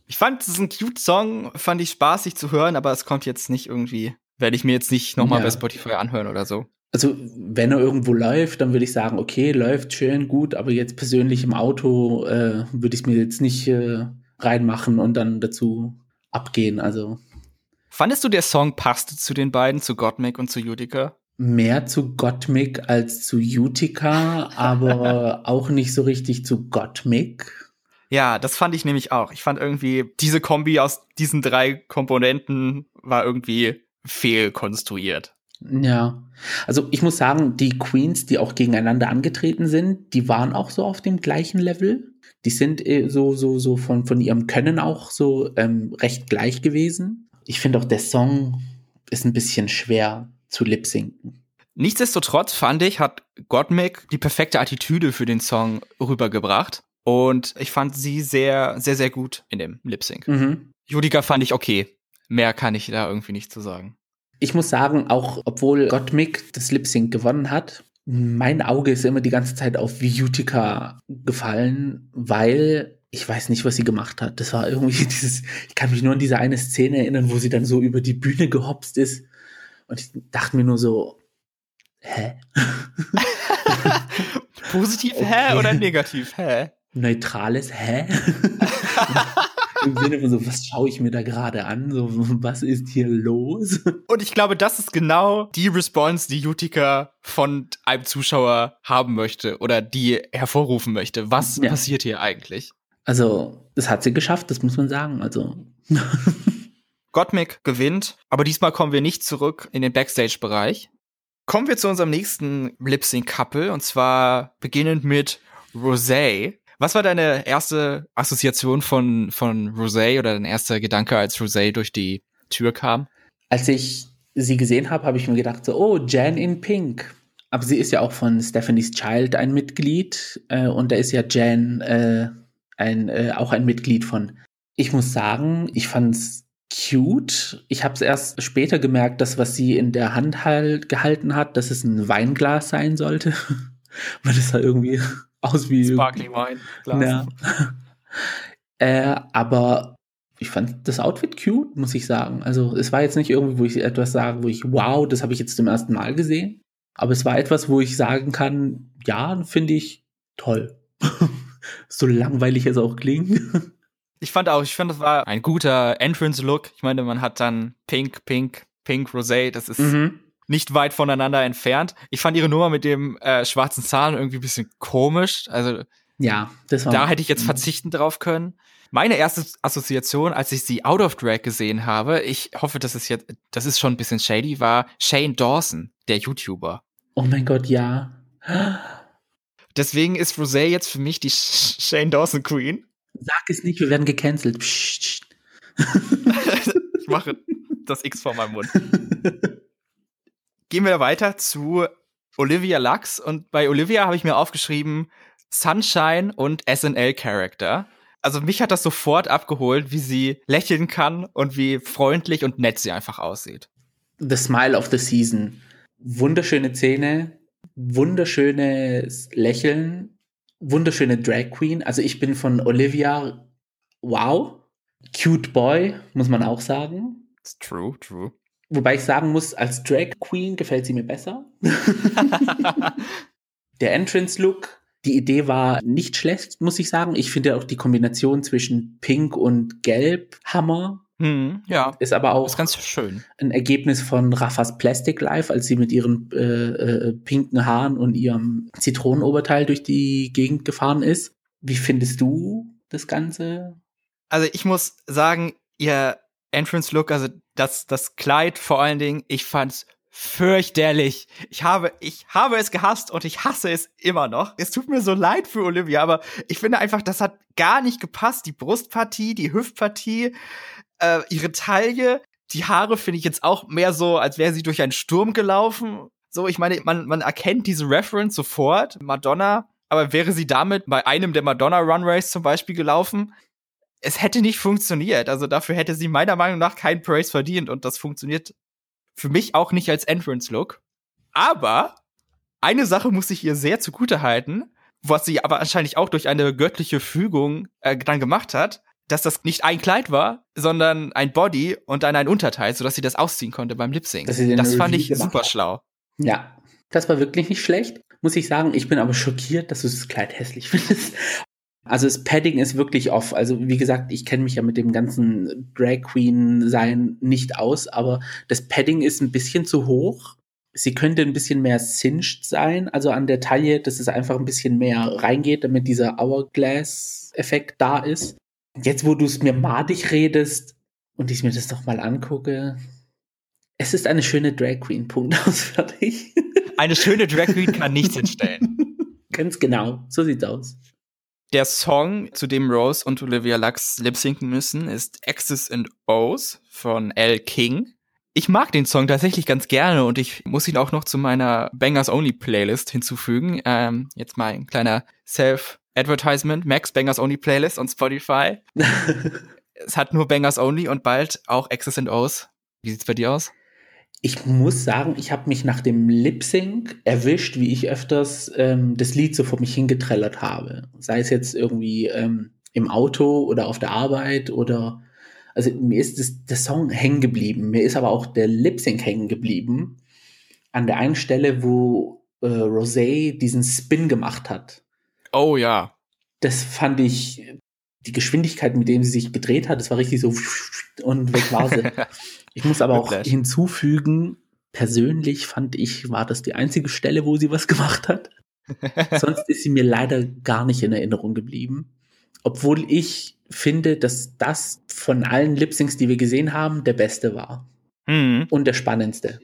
Ich fand es ist ein cute Song, fand ich spaßig zu hören, aber es kommt jetzt nicht irgendwie werde ich mir jetzt nicht nochmal ja. bei Spotify anhören oder so. Also, wenn er irgendwo läuft, dann würde ich sagen, okay, läuft schön, gut, aber jetzt persönlich im Auto äh, würde ich mir jetzt nicht äh, reinmachen und dann dazu abgehen. Also. Fandest du, der Song passte zu den beiden, zu Gottmik und zu Utica? Mehr zu Gottmik als zu Utica, aber auch nicht so richtig zu Gottmik. Ja, das fand ich nämlich auch. Ich fand irgendwie, diese Kombi aus diesen drei Komponenten war irgendwie fehlkonstruiert. Ja, also ich muss sagen, die Queens, die auch gegeneinander angetreten sind, die waren auch so auf dem gleichen Level. Die sind äh, so so so von von ihrem Können auch so ähm, recht gleich gewesen. Ich finde auch der Song ist ein bisschen schwer zu lip-sinken. Nichtsdestotrotz fand ich, hat Gottmik die perfekte Attitüde für den Song rübergebracht. Und ich fand sie sehr, sehr, sehr gut in dem Lip-Sync. Mhm. Judika fand ich okay. Mehr kann ich da irgendwie nicht zu sagen. Ich muss sagen, auch obwohl Gottmik das Lip Sync gewonnen hat, mein Auge ist immer die ganze Zeit auf Utica gefallen, weil ich weiß nicht, was sie gemacht hat. Das war irgendwie dieses, ich kann mich nur an diese eine Szene erinnern, wo sie dann so über die Bühne gehopst ist. Und ich dachte mir nur so, hä? Positiv okay. hä oder negativ hä? Neutrales hä? Im Sinne von so, was schaue ich mir da gerade an? So, was ist hier los? Und ich glaube, das ist genau die Response, die Utica von einem Zuschauer haben möchte oder die hervorrufen möchte. Was ja. passiert hier eigentlich? Also, das hat sie geschafft, das muss man sagen. Also. Gottmik gewinnt, aber diesmal kommen wir nicht zurück in den Backstage-Bereich. Kommen wir zu unserem nächsten Lip-Sync-Couple und zwar beginnend mit Rosé. Was war deine erste Assoziation von, von Rosé oder dein erster Gedanke, als Rosé durch die Tür kam? Als ich sie gesehen habe, habe ich mir gedacht, so, oh, Jan in Pink. Aber sie ist ja auch von Stephanie's Child ein Mitglied äh, und da ist ja Jan äh, ein, äh, auch ein Mitglied von. Ich muss sagen, ich fand's cute. Ich habe es erst später gemerkt, dass was sie in der Hand halt gehalten hat, dass es ein Weinglas sein sollte. Weil das sah irgendwie aus wie. Sparkling Wine. Glas. Ja. äh, aber ich fand das Outfit cute, muss ich sagen. Also es war jetzt nicht irgendwie, wo ich etwas sage, wo ich, wow, das habe ich jetzt zum ersten Mal gesehen. Aber es war etwas, wo ich sagen kann, ja, finde ich toll. so langweilig es auch klingt. Ich fand auch, ich fand, das war ein guter Entrance-Look. Ich meine, man hat dann Pink, Pink, Pink, Rosé. Das ist mhm nicht weit voneinander entfernt. Ich fand ihre Nummer mit dem äh, schwarzen Zahn irgendwie ein bisschen komisch. Also ja, das war da hätte ich jetzt verzichten drauf können. Meine erste Assoziation, als ich sie out of drag gesehen habe, ich hoffe, das ist jetzt, das ist schon ein bisschen shady, war Shane Dawson, der YouTuber. Oh mein Gott, ja. Deswegen ist Rosé jetzt für mich die Shane Dawson Queen. Sag es nicht, wir werden gecancelt. Ich mache das X vor meinem Mund. gehen wir weiter zu Olivia Lux und bei Olivia habe ich mir aufgeschrieben Sunshine und SNL Character. Also mich hat das sofort abgeholt, wie sie lächeln kann und wie freundlich und nett sie einfach aussieht. The Smile of the Season. Wunderschöne Zähne, wunderschönes Lächeln, wunderschöne Drag Queen. Also ich bin von Olivia, wow. Cute Boy, muss man auch sagen. It's true, true. Wobei ich sagen muss, als Drag Queen gefällt sie mir besser. Der Entrance-Look, die Idee war nicht schlecht, muss ich sagen. Ich finde auch die Kombination zwischen Pink und Gelb Hammer. Hm, ja. Ist aber auch ist ganz schön. ein Ergebnis von Raffas Plastic Life, als sie mit ihren äh, äh, pinken Haaren und ihrem Zitronenoberteil durch die Gegend gefahren ist. Wie findest du das Ganze? Also ich muss sagen, ihr Entrance Look, also das, das Kleid vor allen Dingen, ich fand's fürchterlich. Ich habe, ich habe es gehasst und ich hasse es immer noch. Es tut mir so leid für Olivia, aber ich finde einfach, das hat gar nicht gepasst. Die Brustpartie, die Hüftpartie, äh, ihre Taille, die Haare finde ich jetzt auch mehr so, als wäre sie durch einen Sturm gelaufen. So, ich meine, man, man erkennt diese Reference sofort, Madonna, aber wäre sie damit bei einem der Madonna Runways zum Beispiel gelaufen, es hätte nicht funktioniert. Also dafür hätte sie meiner Meinung nach keinen Praise verdient und das funktioniert für mich auch nicht als Entrance-Look. Aber eine Sache muss ich ihr sehr zugute halten, was sie aber wahrscheinlich auch durch eine göttliche Fügung äh, dann gemacht hat, dass das nicht ein Kleid war, sondern ein Body und dann ein Unterteil, sodass sie das ausziehen konnte beim Lip-Sync. Das, das fand ich super schlau. Ja, das war wirklich nicht schlecht, muss ich sagen. Ich bin aber schockiert, dass du das Kleid hässlich findest. Also das Padding ist wirklich off. Also wie gesagt, ich kenne mich ja mit dem ganzen Drag Queen sein nicht aus, aber das Padding ist ein bisschen zu hoch. Sie könnte ein bisschen mehr cinched sein, also an der Taille, dass es einfach ein bisschen mehr reingeht, damit dieser Hourglass-Effekt da ist. Jetzt, wo du es mir madig redest und ich mir das doch mal angucke, Es ist eine schöne Drag Queen. Punkt aus fertig. Eine schöne Drag Queen kann nichts entstellen. Ganz genau. So sieht's aus. Der Song, zu dem Rose und Olivia Lux lip-sinken müssen, ist X's and O's von L. King. Ich mag den Song tatsächlich ganz gerne und ich muss ihn auch noch zu meiner Bangers Only Playlist hinzufügen. Ähm, jetzt mal ein kleiner Self-Advertisement. Max Bangers Only Playlist on Spotify. es hat nur Bangers Only und bald auch X's and O's. Wie sieht's bei dir aus? Ich muss sagen, ich habe mich nach dem Lip Sync erwischt, wie ich öfters ähm, das Lied so vor mich hingetrellert habe. Sei es jetzt irgendwie ähm, im Auto oder auf der Arbeit oder also mir ist das, der Song hängen geblieben. Mir ist aber auch der Lip Sync hängen geblieben. An der einen Stelle, wo äh, Rosé diesen Spin gemacht hat. Oh ja. Das fand ich, die Geschwindigkeit, mit dem sie sich gedreht hat, das war richtig so und weg war sie. Ich muss aber auch hinzufügen, persönlich fand ich, war das die einzige Stelle, wo sie was gemacht hat. Sonst ist sie mir leider gar nicht in Erinnerung geblieben. Obwohl ich finde, dass das von allen Lip-Syncs, die wir gesehen haben, der beste war. Mhm. Und der spannendste.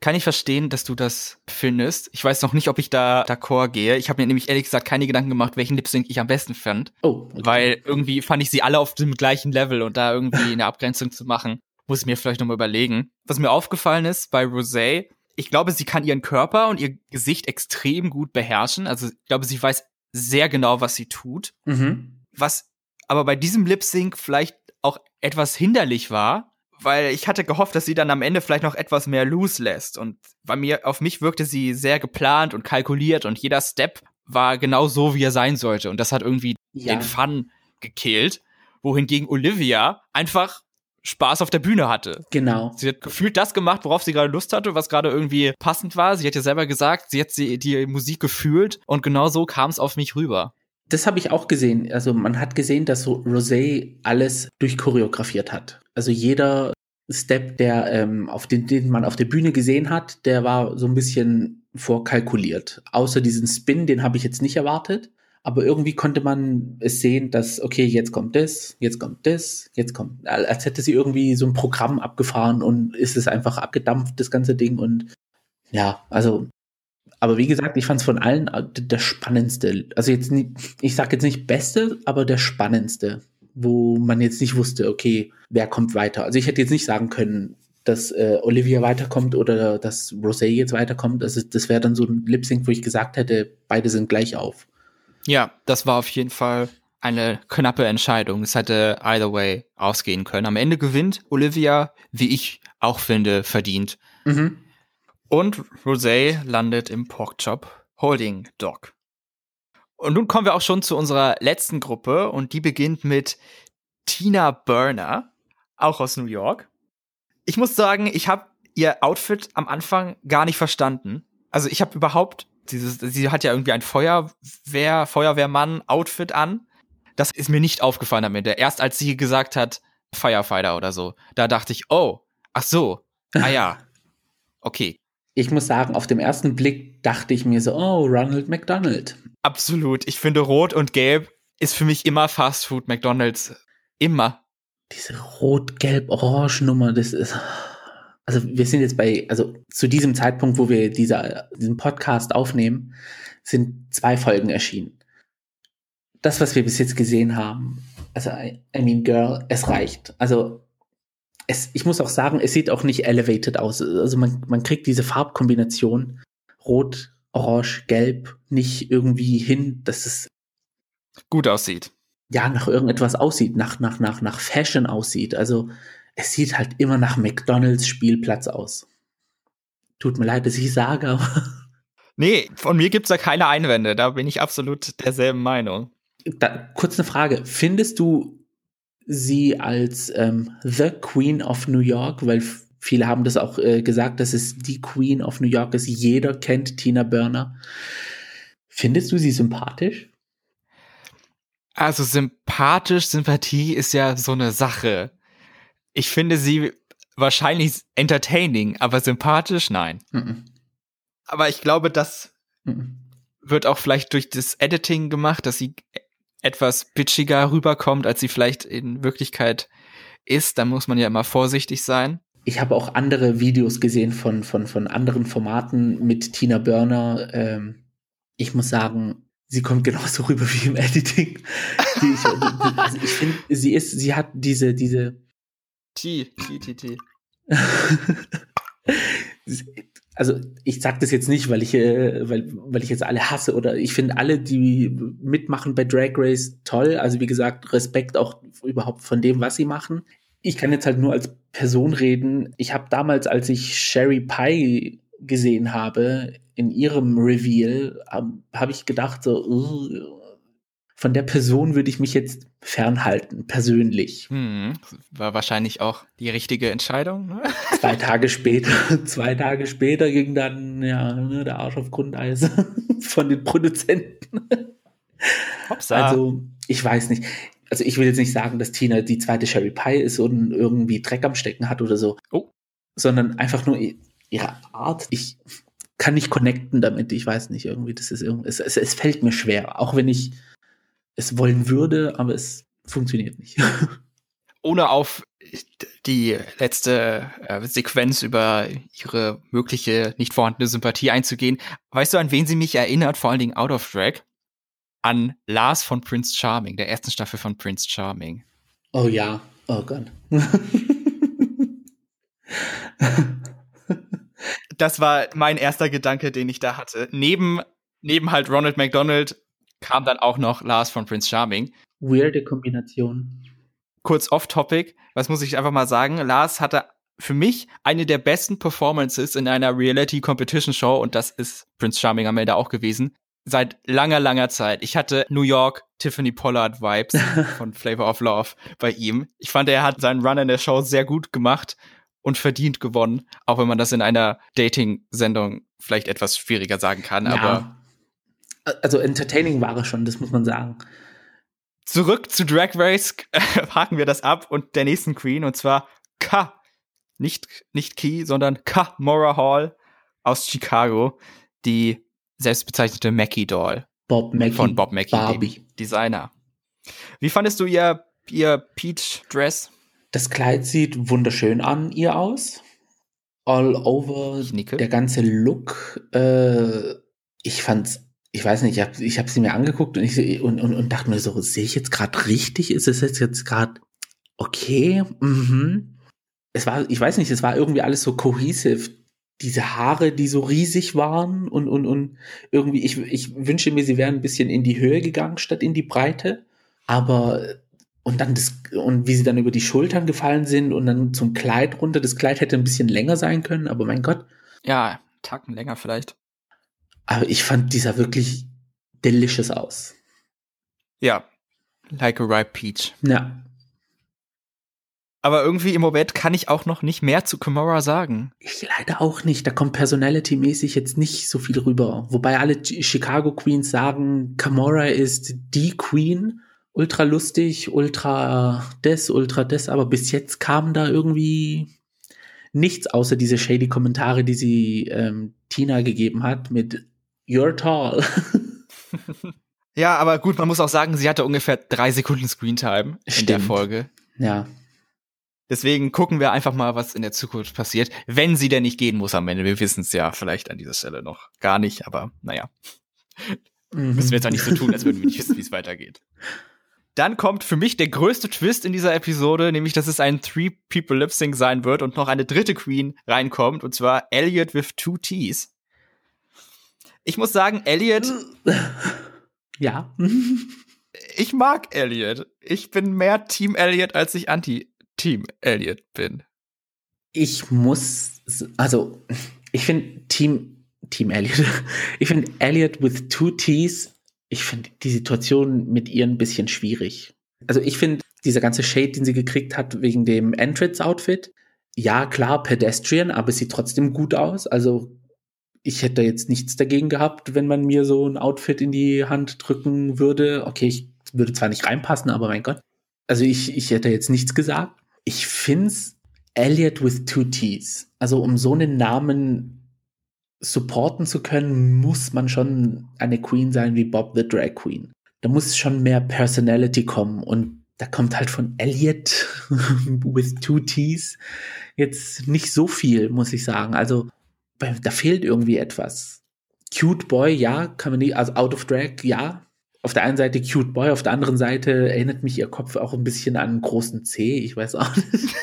Kann ich verstehen, dass du das findest. Ich weiß noch nicht, ob ich da d'accord gehe. Ich habe mir nämlich ehrlich gesagt keine Gedanken gemacht, welchen Lip-Sync ich am besten fand. Oh. Okay. Weil irgendwie fand ich sie alle auf dem gleichen Level und da irgendwie eine Abgrenzung zu machen, muss ich mir vielleicht nochmal überlegen. Was mir aufgefallen ist bei Rosé, ich glaube, sie kann ihren Körper und ihr Gesicht extrem gut beherrschen. Also ich glaube, sie weiß sehr genau, was sie tut. Mhm. Was aber bei diesem Lip Sync vielleicht auch etwas hinderlich war, weil ich hatte gehofft, dass sie dann am Ende vielleicht noch etwas mehr loose lässt. Und bei mir, auf mich wirkte sie sehr geplant und kalkuliert und jeder Step war genau so, wie er sein sollte. Und das hat irgendwie ja. den Fun gekillt. Wohingegen Olivia einfach Spaß auf der Bühne hatte. Genau. Sie hat gefühlt das gemacht, worauf sie gerade Lust hatte, was gerade irgendwie passend war. Sie hat ja selber gesagt, sie hat sie, die Musik gefühlt und genau so kam es auf mich rüber. Das habe ich auch gesehen. Also man hat gesehen, dass so Rosé alles durchchoreografiert hat. Also jeder Step, der ähm, auf den, den man auf der Bühne gesehen hat, der war so ein bisschen vorkalkuliert. Außer diesen Spin, den habe ich jetzt nicht erwartet aber irgendwie konnte man es sehen, dass, okay, jetzt kommt das, jetzt kommt das, jetzt kommt, als hätte sie irgendwie so ein Programm abgefahren und ist es einfach abgedampft, das ganze Ding und ja, also, aber wie gesagt, ich fand es von allen äh, der spannendste, also jetzt nicht, ich sag jetzt nicht beste, aber der spannendste, wo man jetzt nicht wusste, okay, wer kommt weiter. Also ich hätte jetzt nicht sagen können, dass äh, Olivia weiterkommt oder dass Rosé jetzt weiterkommt. Also das wäre dann so ein Lip Sync, wo ich gesagt hätte, beide sind gleich auf. Ja, das war auf jeden Fall eine knappe Entscheidung. Es hätte either way ausgehen können. Am Ende gewinnt Olivia, wie ich auch finde, verdient. Mhm. Und Rosé landet im Porkchop Holding Dog. Und nun kommen wir auch schon zu unserer letzten Gruppe und die beginnt mit Tina Burner, auch aus New York. Ich muss sagen, ich habe ihr Outfit am Anfang gar nicht verstanden. Also ich habe überhaupt dieses, sie hat ja irgendwie ein Feuerwehr, Feuerwehrmann-Outfit an. Das ist mir nicht aufgefallen am Ende. Erst als sie gesagt hat, Firefighter oder so. Da dachte ich, oh, ach so, ah ja, okay. Ich muss sagen, auf dem ersten Blick dachte ich mir so, oh, Ronald McDonald. Absolut. Ich finde, Rot und Gelb ist für mich immer Fast Food McDonalds. Immer. Diese Rot-Gelb-Orange-Nummer, das ist also wir sind jetzt bei, also zu diesem Zeitpunkt, wo wir dieser, diesen Podcast aufnehmen, sind zwei Folgen erschienen. Das, was wir bis jetzt gesehen haben, also I, I mean, Girl, es reicht. Also es, ich muss auch sagen, es sieht auch nicht elevated aus. Also man, man kriegt diese Farbkombination Rot, Orange, Gelb nicht irgendwie hin, dass es gut aussieht. Ja, nach irgendetwas aussieht, nach, nach, nach, nach Fashion aussieht. Also es sieht halt immer nach McDonalds Spielplatz aus. Tut mir leid, dass ich sage, aber. Nee, von mir gibt's da keine Einwände. Da bin ich absolut derselben Meinung. Da, kurz eine Frage. Findest du sie als ähm, The Queen of New York, weil viele haben das auch äh, gesagt, dass es die Queen of New York ist. Jeder kennt Tina Burner. Findest du sie sympathisch? Also sympathisch, Sympathie ist ja so eine Sache ich finde sie wahrscheinlich entertaining, aber sympathisch, nein. Mhm. Aber ich glaube, das mhm. wird auch vielleicht durch das Editing gemacht, dass sie etwas bitchiger rüberkommt, als sie vielleicht in Wirklichkeit ist. Da muss man ja immer vorsichtig sein. ich habe auch andere Videos gesehen von, von, von anderen Formaten mit Tina Burner. Ähm, ich muss sagen, sie kommt genauso rüber wie im Editing. Die, ich, also ich finde, sie ist, sie hat diese, diese. T, T, T, T. also ich sage das jetzt nicht, weil ich, äh, weil, weil ich jetzt alle hasse oder ich finde alle, die mitmachen bei Drag Race toll. Also wie gesagt, Respekt auch überhaupt von dem, was sie machen. Ich kann jetzt halt nur als Person reden. Ich habe damals, als ich Sherry Pie gesehen habe, in ihrem Reveal, habe hab ich gedacht, so, von der Person würde ich mich jetzt fernhalten, persönlich. Hm, war wahrscheinlich auch die richtige Entscheidung. Ne? Zwei Tage später, zwei Tage später ging dann ja ne, der Arsch auf Grundeis von den Produzenten. Hopsa. Also ich weiß nicht. Also ich will jetzt nicht sagen, dass Tina die zweite Sherry Pie ist und irgendwie Dreck am Stecken hat oder so. Oh. Sondern einfach nur ihre Art. Ich kann nicht connecten damit. Ich weiß nicht, irgendwie, das ist irgendwie, es, es, es fällt mir schwer. Auch wenn ich es wollen würde, aber es funktioniert nicht. Ohne auf die letzte äh, Sequenz über ihre mögliche nicht vorhandene Sympathie einzugehen. Weißt du, an wen sie mich erinnert, vor allen Dingen out of drag? An Lars von Prince Charming, der ersten Staffel von Prince Charming. Oh ja, oh Gott. das war mein erster Gedanke, den ich da hatte. Neben, neben halt Ronald McDonald kam dann auch noch Lars von Prince Charming. Weirde Kombination. Kurz off-topic, was muss ich einfach mal sagen? Lars hatte für mich eine der besten Performances in einer Reality-Competition-Show und das ist Prince Charming am Ende auch gewesen. Seit langer, langer Zeit. Ich hatte New York Tiffany Pollard Vibes von Flavor of Love bei ihm. Ich fand, er hat seinen Run in der Show sehr gut gemacht und verdient gewonnen, auch wenn man das in einer Dating-Sendung vielleicht etwas schwieriger sagen kann. Ja. Aber also entertaining war es schon, das muss man sagen. Zurück zu Drag Race haken wir das ab und der nächsten Queen und zwar K. Nicht, nicht Key, sondern K. Mora Hall aus Chicago, die selbstbezeichnete Mackie Doll. Bob Mackie. Von Bob Mackie, Barbie. Designer. Wie fandest du ihr, ihr Peach Dress? Das Kleid sieht wunderschön an ihr aus. All over der ganze Look. Äh, ich fand's ich weiß nicht, ich habe ich hab sie mir angeguckt und, ich, und, und, und dachte mir so, sehe ich jetzt gerade richtig? Ist es jetzt, jetzt gerade okay? Mhm. Es war, ich weiß nicht, es war irgendwie alles so cohesive. Diese Haare, die so riesig waren und, und, und irgendwie, ich, ich wünsche mir, sie wären ein bisschen in die Höhe gegangen statt in die Breite. Aber, und dann das, und wie sie dann über die Schultern gefallen sind und dann zum Kleid runter. Das Kleid hätte ein bisschen länger sein können, aber mein Gott. Ja, Tacken länger vielleicht. Aber ich fand dieser wirklich delicious aus. Ja, like a ripe peach. Ja. Aber irgendwie im Moment kann ich auch noch nicht mehr zu Kimura sagen. Ich leider auch nicht. Da kommt personality-mäßig jetzt nicht so viel rüber. Wobei alle Chicago Queens sagen, Kimura ist die Queen. Ultra lustig, ultra des, ultra des. Aber bis jetzt kam da irgendwie nichts außer diese shady Kommentare, die sie ähm, Tina gegeben hat mit You're tall. ja, aber gut, man muss auch sagen, sie hatte ungefähr drei Sekunden Screentime in der Folge. Ja. Deswegen gucken wir einfach mal, was in der Zukunft passiert, wenn sie denn nicht gehen muss am Ende. Wir wissen es ja vielleicht an dieser Stelle noch gar nicht, aber naja. Mhm. Müssen wir jetzt auch nicht so tun, als würden wir nicht wissen, wie es weitergeht. Dann kommt für mich der größte Twist in dieser Episode, nämlich, dass es ein Three-People-Lip-Sync sein wird und noch eine dritte Queen reinkommt, und zwar Elliot with two T's. Ich muss sagen, Elliot. Ja. ich mag Elliot. Ich bin mehr Team Elliot, als ich Anti-Team Elliot bin. Ich muss, also, ich finde Team, Team Elliot, ich finde Elliot with two T's, ich finde die Situation mit ihr ein bisschen schwierig. Also, ich finde, dieser ganze Shade, den sie gekriegt hat wegen dem Entrance-Outfit, ja, klar, pedestrian, aber es sieht trotzdem gut aus. Also ich hätte jetzt nichts dagegen gehabt, wenn man mir so ein Outfit in die Hand drücken würde. Okay, ich würde zwar nicht reinpassen, aber mein Gott. Also ich, ich hätte jetzt nichts gesagt. Ich find's Elliot with two T's. Also um so einen Namen supporten zu können, muss man schon eine Queen sein wie Bob the Drag Queen. Da muss schon mehr Personality kommen und da kommt halt von Elliot with two T's jetzt nicht so viel, muss ich sagen. Also da fehlt irgendwie etwas. Cute Boy, ja, kann man nicht, also out of drag, ja. Auf der einen Seite Cute Boy, auf der anderen Seite erinnert mich ihr Kopf auch ein bisschen an einen großen C, ich weiß auch nicht.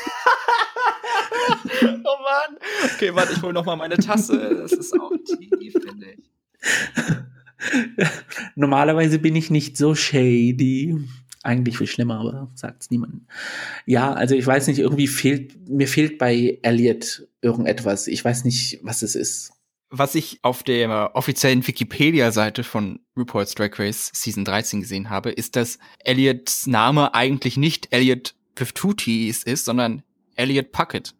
oh Mann. Okay, warte, ich hole noch mal meine Tasse. Das ist auch tief, finde ich. Normalerweise bin ich nicht so shady. Eigentlich viel schlimmer, aber sagt's niemandem. Ja, also ich weiß nicht, irgendwie fehlt, mir fehlt bei Elliot irgendetwas. Ich weiß nicht, was es ist. Was ich auf der offiziellen Wikipedia-Seite von Reports Drag Race Season 13 gesehen habe, ist, dass Elliots Name eigentlich nicht Elliot with two T's ist, sondern Elliot Puckett.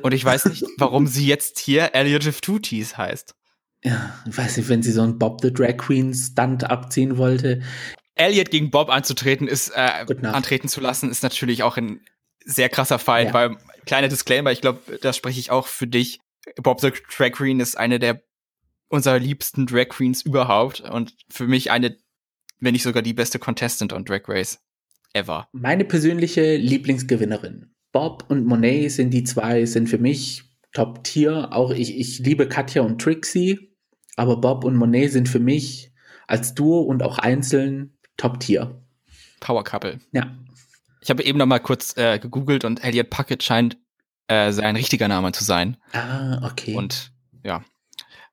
Und ich weiß nicht, warum sie jetzt hier Elliot with two T's heißt. Ja, ich weiß nicht, wenn sie so einen Bob the Drag Queen Stunt abziehen wollte. Elliot gegen Bob anzutreten ist, äh, antreten zu lassen, ist natürlich auch ein sehr krasser Fall, ja. weil, kleiner Disclaimer, ich glaube, da spreche ich auch für dich. Bob the Drag Queen ist eine der unserer liebsten Drag Queens überhaupt und für mich eine, wenn nicht sogar die beste Contestant on Drag Race ever. Meine persönliche Lieblingsgewinnerin. Bob und Monet sind die zwei, sind für mich Top Tier. Auch ich, ich liebe Katja und Trixie, aber Bob und Monet sind für mich als Duo und auch einzeln Top Tier. Power Couple. Ja. Ich habe eben noch mal kurz äh, gegoogelt und Elliot Puckett scheint äh, sein richtiger Name zu sein. Ah, okay. Und ja,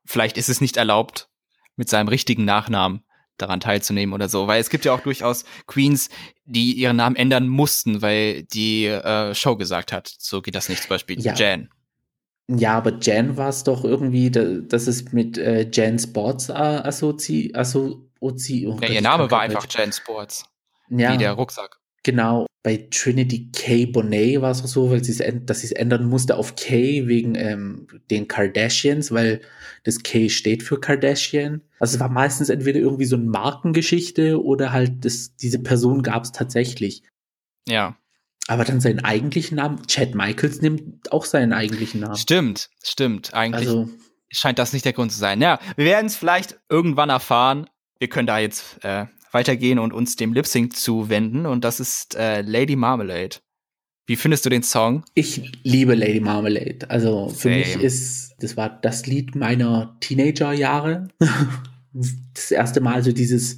vielleicht ist es nicht erlaubt, mit seinem richtigen Nachnamen daran teilzunehmen oder so, weil es gibt ja auch durchaus Queens, die ihren Namen ändern mussten, weil die äh, Show gesagt hat, so geht das nicht, zum Beispiel ja. Jan. Ja, aber Jan war es doch irgendwie, das ist mit äh, Jan Sports assozi, assozi oh ja, ihr Name war einfach Jan Sports. Ja. Wie der Rucksack. Genau. Bei Trinity K. Bonet war es auch so, weil dass sie es ändern musste auf K wegen ähm, den Kardashians, weil das K steht für Kardashian. Also es war meistens entweder irgendwie so eine Markengeschichte oder halt das, diese Person gab es tatsächlich. Ja. Aber dann seinen eigentlichen Namen, Chad Michaels nimmt auch seinen eigentlichen Namen. Stimmt, stimmt. Eigentlich also, scheint das nicht der Grund zu sein. Ja, wir werden es vielleicht irgendwann erfahren. Wir können da jetzt äh, weitergehen und uns dem Lip Sync zuwenden. Und das ist äh, Lady Marmalade. Wie findest du den Song? Ich liebe Lady Marmalade. Also für Same. mich ist, das war das Lied meiner Teenagerjahre. das erste Mal so dieses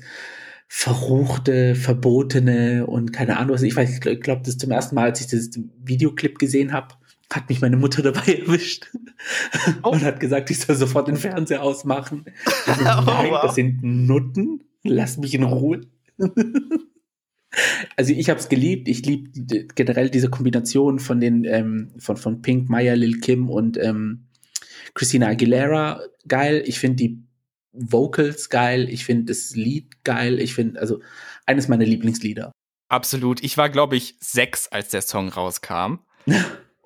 verruchte, verbotene und keine Ahnung was. Ich weiß, ich glaube, das zum ersten Mal, als ich das Videoclip gesehen habe, hat mich meine Mutter dabei erwischt oh. und hat gesagt, ich soll sofort den Fernseher ausmachen. Also, oh, nein, wow. das sind Nutten. Lass mich in Ruhe. also ich habe es geliebt. Ich liebe generell diese Kombination von den ähm, von von Pink, Maya, Lil Kim und ähm, Christina Aguilera geil. Ich finde die Vocals geil, ich finde das Lied geil, ich finde, also eines meiner Lieblingslieder. Absolut. Ich war, glaube ich, sechs, als der Song rauskam.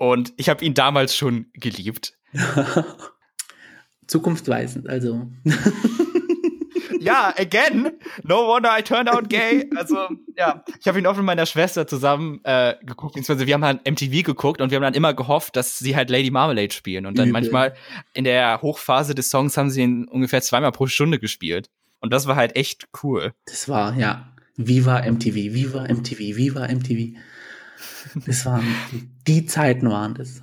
Und ich habe ihn damals schon geliebt. Zukunftsweisend, also. ja, again, no wonder I turned out gay. Also, ja, ich habe ihn oft mit meiner Schwester zusammen äh, geguckt, beziehungsweise wir haben halt MTV geguckt und wir haben dann immer gehofft, dass sie halt Lady Marmalade spielen. Und dann Übel. manchmal in der Hochphase des Songs haben sie ihn ungefähr zweimal pro Stunde gespielt. Und das war halt echt cool. Das war, ja, Viva MTV, Viva MTV, Viva MTV. Das waren, die Zeiten waren das.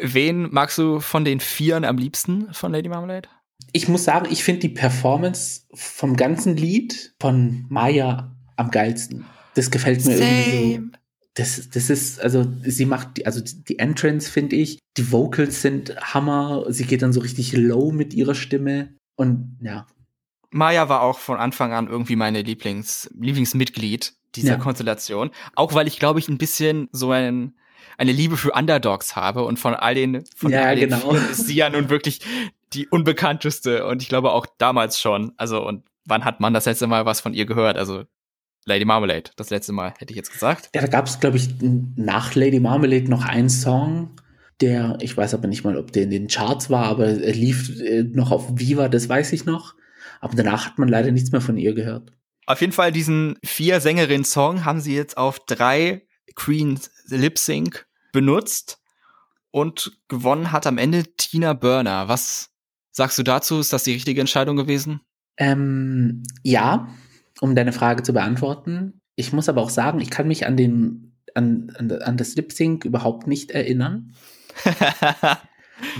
Wen magst du von den Vieren am liebsten von Lady Marmalade? ich muss sagen, ich finde die Performance vom ganzen Lied von Maya am geilsten. Das gefällt mir Same. irgendwie so. Das, das ist, also sie macht, die, also die Entrance finde ich, die Vocals sind Hammer, sie geht dann so richtig low mit ihrer Stimme und ja. Maya war auch von Anfang an irgendwie meine Lieblings, Lieblingsmitglied dieser ja. Konstellation. Auch weil ich, glaube ich, ein bisschen so ein, eine Liebe für Underdogs habe und von all den, von ja, all den genau. ist sie ja nun wirklich die unbekannteste und ich glaube auch damals schon. Also, und wann hat man das letzte Mal was von ihr gehört? Also, Lady Marmalade, das letzte Mal, hätte ich jetzt gesagt. Ja, da gab es, glaube ich, nach Lady Marmalade noch einen Song, der, ich weiß aber nicht mal, ob der in den Charts war, aber er lief äh, noch auf Viva, das weiß ich noch. Aber danach hat man leider nichts mehr von ihr gehört. Auf jeden Fall diesen vier Sängerinnen Song haben sie jetzt auf drei Queen Lip Sync benutzt und gewonnen hat am Ende Tina Burner. Was sagst du dazu? Ist das die richtige Entscheidung gewesen? Ähm, ja, um deine Frage zu beantworten. Ich muss aber auch sagen, ich kann mich an den an, an, an das Lip Sync überhaupt nicht erinnern.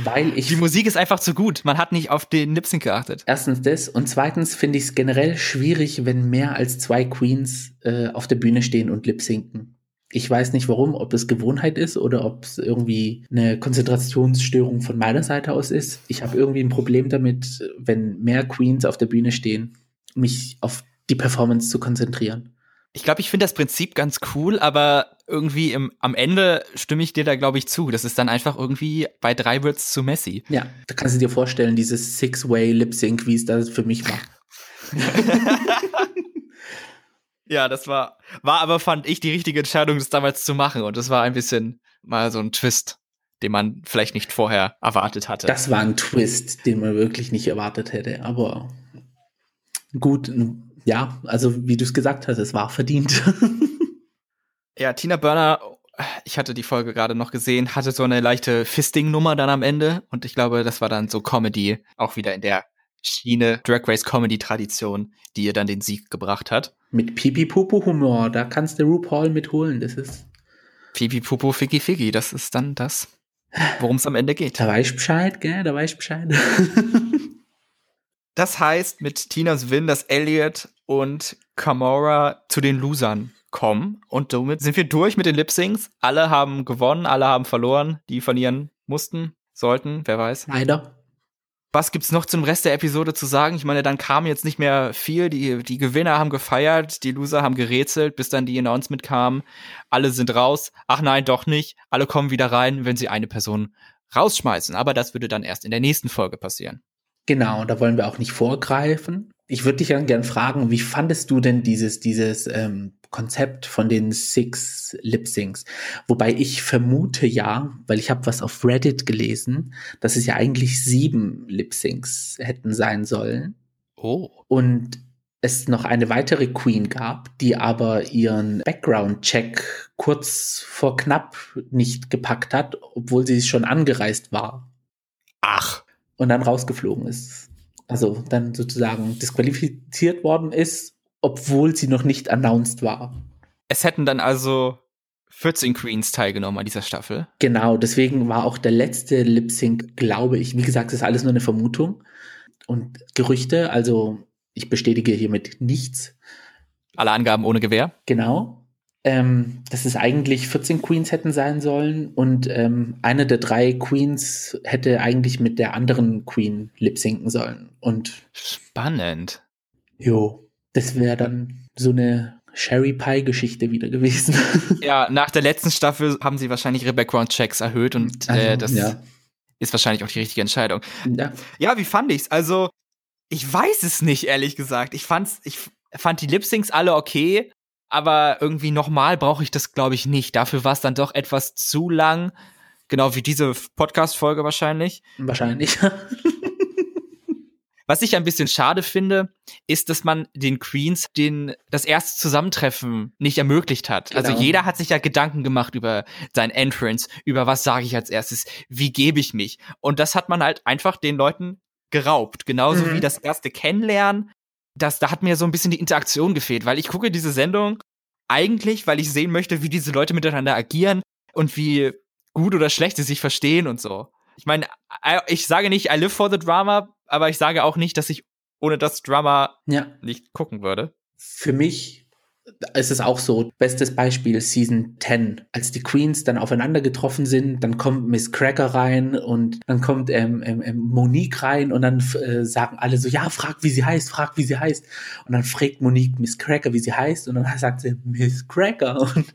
weil ich. Die Musik ist einfach zu gut. Man hat nicht auf den Lip Sync geachtet. Erstens das und zweitens finde ich es generell schwierig, wenn mehr als zwei Queens äh, auf der Bühne stehen und lip sinken. Ich weiß nicht warum, ob es Gewohnheit ist oder ob es irgendwie eine Konzentrationsstörung von meiner Seite aus ist. Ich habe irgendwie ein Problem damit, wenn mehr Queens auf der Bühne stehen, mich auf die Performance zu konzentrieren. Ich glaube, ich finde das Prinzip ganz cool, aber irgendwie im, am Ende stimme ich dir da, glaube ich, zu. Das ist dann einfach irgendwie bei drei Words zu messy. Ja, da kannst du dir vorstellen, dieses Six-Way-Lip-Sync, wie es da für mich war. ja, das war, war aber, fand ich, die richtige Entscheidung, das damals zu machen. Und das war ein bisschen mal so ein Twist, den man vielleicht nicht vorher erwartet hatte. Das war ein Twist, den man wirklich nicht erwartet hätte. Aber gut, ja, also wie du es gesagt hast, es war verdient. ja, Tina Burner, ich hatte die Folge gerade noch gesehen, hatte so eine leichte Fisting-Nummer dann am Ende und ich glaube, das war dann so Comedy, auch wieder in der Schiene Drag Race Comedy Tradition, die ihr dann den Sieg gebracht hat. Mit Pipi Pupu Humor, da kannst du RuPaul mitholen, das ist Pipi Pupu Figgy Figgy, das ist dann das, worum es am Ende geht. Da weiß Bescheid, gell, da weiß Bescheid. Das heißt mit Tinas Win, dass Elliot und Kamora zu den Losern kommen. Und somit sind wir durch mit den Lip-Syncs. Alle haben gewonnen, alle haben verloren, die verlieren mussten, sollten, wer weiß. Leider. Was gibt's noch zum Rest der Episode zu sagen? Ich meine, dann kam jetzt nicht mehr viel. Die, die Gewinner haben gefeiert, die Loser haben gerätselt, bis dann die Announcement kam. Alle sind raus. Ach nein, doch nicht. Alle kommen wieder rein, wenn sie eine Person rausschmeißen. Aber das würde dann erst in der nächsten Folge passieren. Genau, da wollen wir auch nicht vorgreifen. Ich würde dich dann gern fragen, wie fandest du denn dieses, dieses ähm, Konzept von den Six Lip Syncs? Wobei ich vermute ja, weil ich habe was auf Reddit gelesen, dass es ja eigentlich sieben Lip Syncs hätten sein sollen. Oh. Und es noch eine weitere Queen gab, die aber ihren Background-Check kurz vor knapp nicht gepackt hat, obwohl sie schon angereist war. Ach und dann rausgeflogen ist. Also dann sozusagen disqualifiziert worden ist, obwohl sie noch nicht announced war. Es hätten dann also 14 Queens teilgenommen an dieser Staffel. Genau, deswegen war auch der letzte Lip Sync, glaube ich, wie gesagt, ist alles nur eine Vermutung und Gerüchte, also ich bestätige hiermit nichts. Alle Angaben ohne Gewehr. Genau ähm, dass es eigentlich 14 Queens hätten sein sollen und ähm, eine der drei Queens hätte eigentlich mit der anderen Queen lip sinken sollen. Und spannend. Jo, das wäre dann so eine Sherry Pie Geschichte wieder gewesen. ja, nach der letzten Staffel haben sie wahrscheinlich ihre Background Checks erhöht und äh, also, das ja. ist wahrscheinlich auch die richtige Entscheidung. Ja. ja, wie fand ich's? Also, ich weiß es nicht, ehrlich gesagt. Ich fand's, ich fand die Lip Syncs alle okay aber irgendwie nochmal brauche ich das, glaube ich, nicht. Dafür war es dann doch etwas zu lang. Genau wie diese Podcast-Folge wahrscheinlich. Wahrscheinlich. Was ich ein bisschen schade finde, ist, dass man den Queens den, das erste Zusammentreffen nicht ermöglicht hat. Also genau. Also jeder hat sich ja Gedanken gemacht über sein Entrance, über was sage ich als erstes, wie gebe ich mich. Und das hat man halt einfach den Leuten geraubt. Genauso mhm. wie das erste Kennenlernen das, da hat mir so ein bisschen die Interaktion gefehlt, weil ich gucke diese Sendung eigentlich, weil ich sehen möchte, wie diese Leute miteinander agieren und wie gut oder schlecht sie sich verstehen und so. Ich meine, ich sage nicht, I live for the drama, aber ich sage auch nicht, dass ich ohne das Drama ja. nicht gucken würde. Für mich es ist auch so, bestes Beispiel Season 10, als die Queens dann aufeinander getroffen sind, dann kommt Miss Cracker rein und dann kommt ähm, ähm, ähm, Monique rein und dann äh, sagen alle so, ja, frag, wie sie heißt, frag, wie sie heißt. Und dann fragt Monique Miss Cracker, wie sie heißt und dann sagt sie Miss Cracker. Und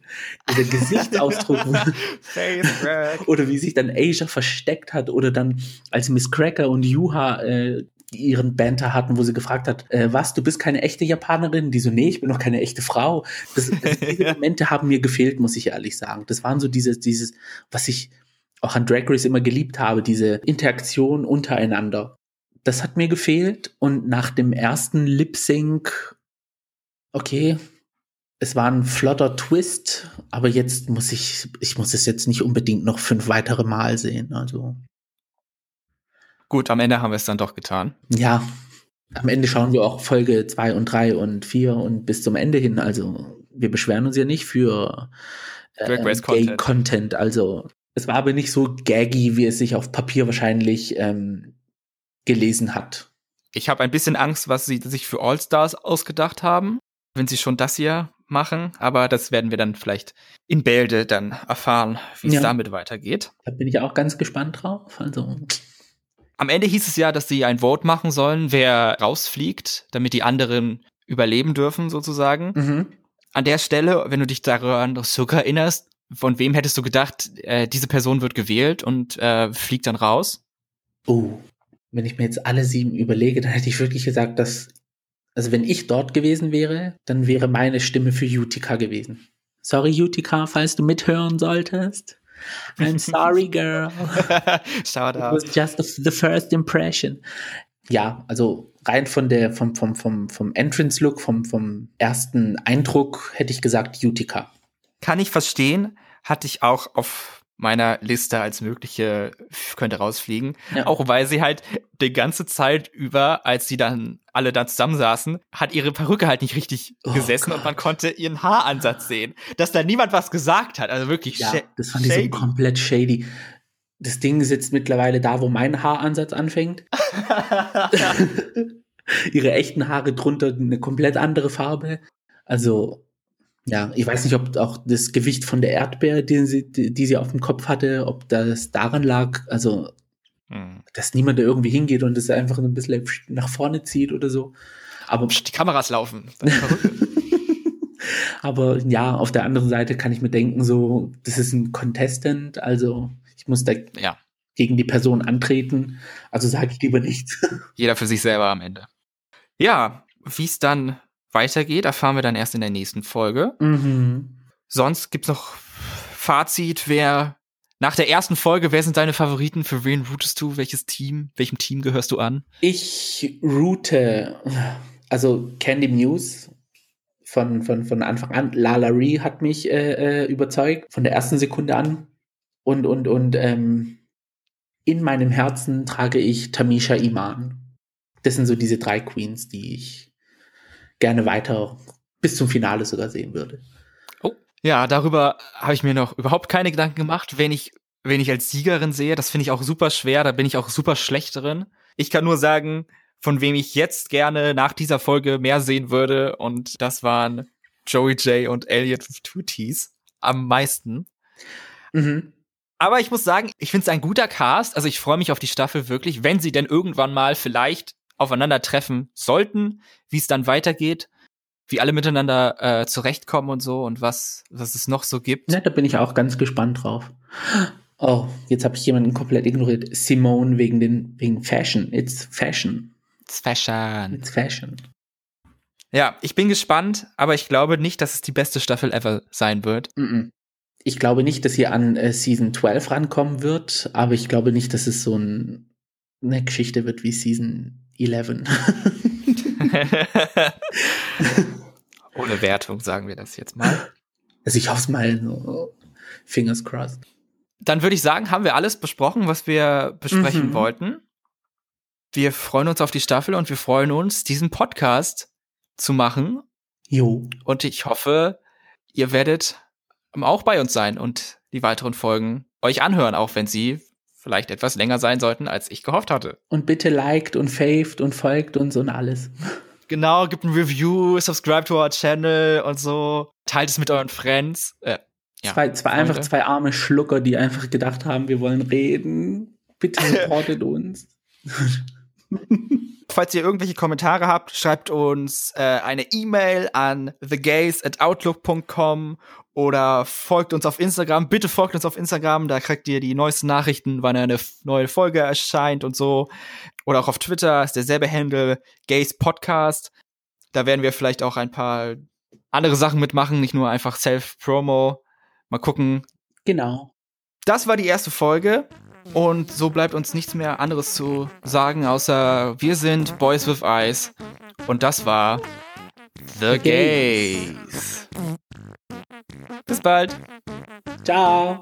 der Gesichtsausdruck oder wie sich dann Asia versteckt hat oder dann als Miss Cracker und Yuha äh, ihren Banter hatten, wo sie gefragt hat, äh, was, du bist keine echte Japanerin? Die so, nee, ich bin noch keine echte Frau. Das, das, diese Momente haben mir gefehlt, muss ich ehrlich sagen. Das waren so dieses, dieses, was ich auch an Drag Race immer geliebt habe, diese Interaktion untereinander. Das hat mir gefehlt und nach dem ersten Lip Sync, okay, es war ein flotter Twist, aber jetzt muss ich, ich muss es jetzt nicht unbedingt noch fünf weitere Mal sehen. Also Gut, am Ende haben wir es dann doch getan. Ja, am Ende schauen wir auch Folge 2 und 3 und 4 und bis zum Ende hin. Also wir beschweren uns ja nicht für äh, Gay Content. Also es war aber nicht so gaggy, wie es sich auf Papier wahrscheinlich ähm, gelesen hat. Ich habe ein bisschen Angst, was sie sich für All-Stars ausgedacht haben, wenn sie schon das hier machen. Aber das werden wir dann vielleicht in Bälde dann erfahren, wie es ja. damit weitergeht. Da bin ich auch ganz gespannt drauf. Also. Am Ende hieß es ja, dass sie ein Vote machen sollen, wer rausfliegt, damit die anderen überleben dürfen, sozusagen. Mhm. An der Stelle, wenn du dich daran sogar erinnerst, von wem hättest du gedacht, äh, diese Person wird gewählt und äh, fliegt dann raus? Oh, wenn ich mir jetzt alle sieben überlege, dann hätte ich wirklich gesagt, dass, also wenn ich dort gewesen wäre, dann wäre meine Stimme für Utica gewesen. Sorry, Utica, falls du mithören solltest. I'm sorry, girl. Shout out. It was just the first impression. Ja, also rein von der, vom, vom, vom, vom Entrance-Look, vom, vom ersten Eindruck hätte ich gesagt Utica. Kann ich verstehen, hatte ich auch auf meiner Liste als mögliche könnte rausfliegen. Ja. Auch weil sie halt die ganze Zeit über, als sie dann alle da zusammensaßen, hat ihre Perücke halt nicht richtig oh gesessen Gott. und man konnte ihren Haaransatz sehen. Dass da niemand was gesagt hat. Also wirklich Ja, das fand ich so komplett shady. Das Ding sitzt mittlerweile da, wo mein Haaransatz anfängt. ihre echten Haare drunter eine komplett andere Farbe. Also ja, ich weiß nicht, ob auch das Gewicht von der Erdbeere, die sie, die, sie auf dem Kopf hatte, ob das daran lag, also hm. dass niemand da irgendwie hingeht und es einfach ein bisschen nach vorne zieht oder so. Aber die Kameras laufen. Aber ja, auf der anderen Seite kann ich mir denken, so, das ist ein Contestant, also ich muss da ja. gegen die Person antreten, also sage ich lieber nichts. Jeder für sich selber am Ende. Ja, wie es dann weitergeht, erfahren wir dann erst in der nächsten Folge. Mhm. Sonst gibt's noch Fazit, wer nach der ersten Folge, wer sind deine Favoriten? Für wen rootest du? Welches Team? Welchem Team gehörst du an? Ich route, also Candy Muse von, von, von Anfang an. Lala Ree hat mich äh, äh, überzeugt, von der ersten Sekunde an. Und, und, und ähm, in meinem Herzen trage ich Tamisha Iman. Das sind so diese drei Queens, die ich gerne weiter bis zum Finale sogar sehen würde. Oh, ja, darüber habe ich mir noch überhaupt keine Gedanken gemacht, wenn ich, wenn ich als Siegerin sehe. Das finde ich auch super schwer, da bin ich auch super schlecht drin. Ich kann nur sagen, von wem ich jetzt gerne nach dieser Folge mehr sehen würde, und das waren Joey J und Elliot with Two T's am meisten. Mhm. Aber ich muss sagen, ich finde es ein guter Cast. Also ich freue mich auf die Staffel wirklich, wenn sie denn irgendwann mal vielleicht aufeinandertreffen sollten, wie es dann weitergeht, wie alle miteinander äh, zurechtkommen und so und was, was es noch so gibt. Ja, da bin ich auch ganz gespannt drauf. Oh, jetzt habe ich jemanden komplett ignoriert. Simone wegen den wegen Fashion. It's Fashion. It's Fashion. It's Fashion. Ja, ich bin gespannt, aber ich glaube nicht, dass es die beste Staffel ever sein wird. Ich glaube nicht, dass sie an äh, Season 12 rankommen wird, aber ich glaube nicht, dass es so ein, eine Geschichte wird wie Season 11. Ohne Wertung sagen wir das jetzt mal. Also ich hoffe mal, fingers crossed. Dann würde ich sagen, haben wir alles besprochen, was wir besprechen mhm. wollten. Wir freuen uns auf die Staffel und wir freuen uns, diesen Podcast zu machen. Jo. Und ich hoffe, ihr werdet auch bei uns sein und die weiteren Folgen euch anhören, auch wenn sie vielleicht etwas länger sein sollten, als ich gehofft hatte. Und bitte liked und faved und folgt uns und alles. Genau, gibt ein Review, subscribe to our channel und so. Teilt es mit euren Friends. Äh, ja, zwei, zwei einfach zwei arme Schlucker, die einfach gedacht haben, wir wollen reden. Bitte supportet uns. Falls ihr irgendwelche Kommentare habt, schreibt uns äh, eine E-Mail an thegays at outlook.com oder folgt uns auf Instagram. Bitte folgt uns auf Instagram, da kriegt ihr die neuesten Nachrichten, wann eine neue Folge erscheint und so. Oder auch auf Twitter ist derselbe Handle, Gays Podcast. Da werden wir vielleicht auch ein paar andere Sachen mitmachen, nicht nur einfach Self-Promo. Mal gucken. Genau. Das war die erste Folge. Und so bleibt uns nichts mehr anderes zu sagen, außer wir sind Boys with Eyes. Und das war The Gays. Bis bald. Ciao.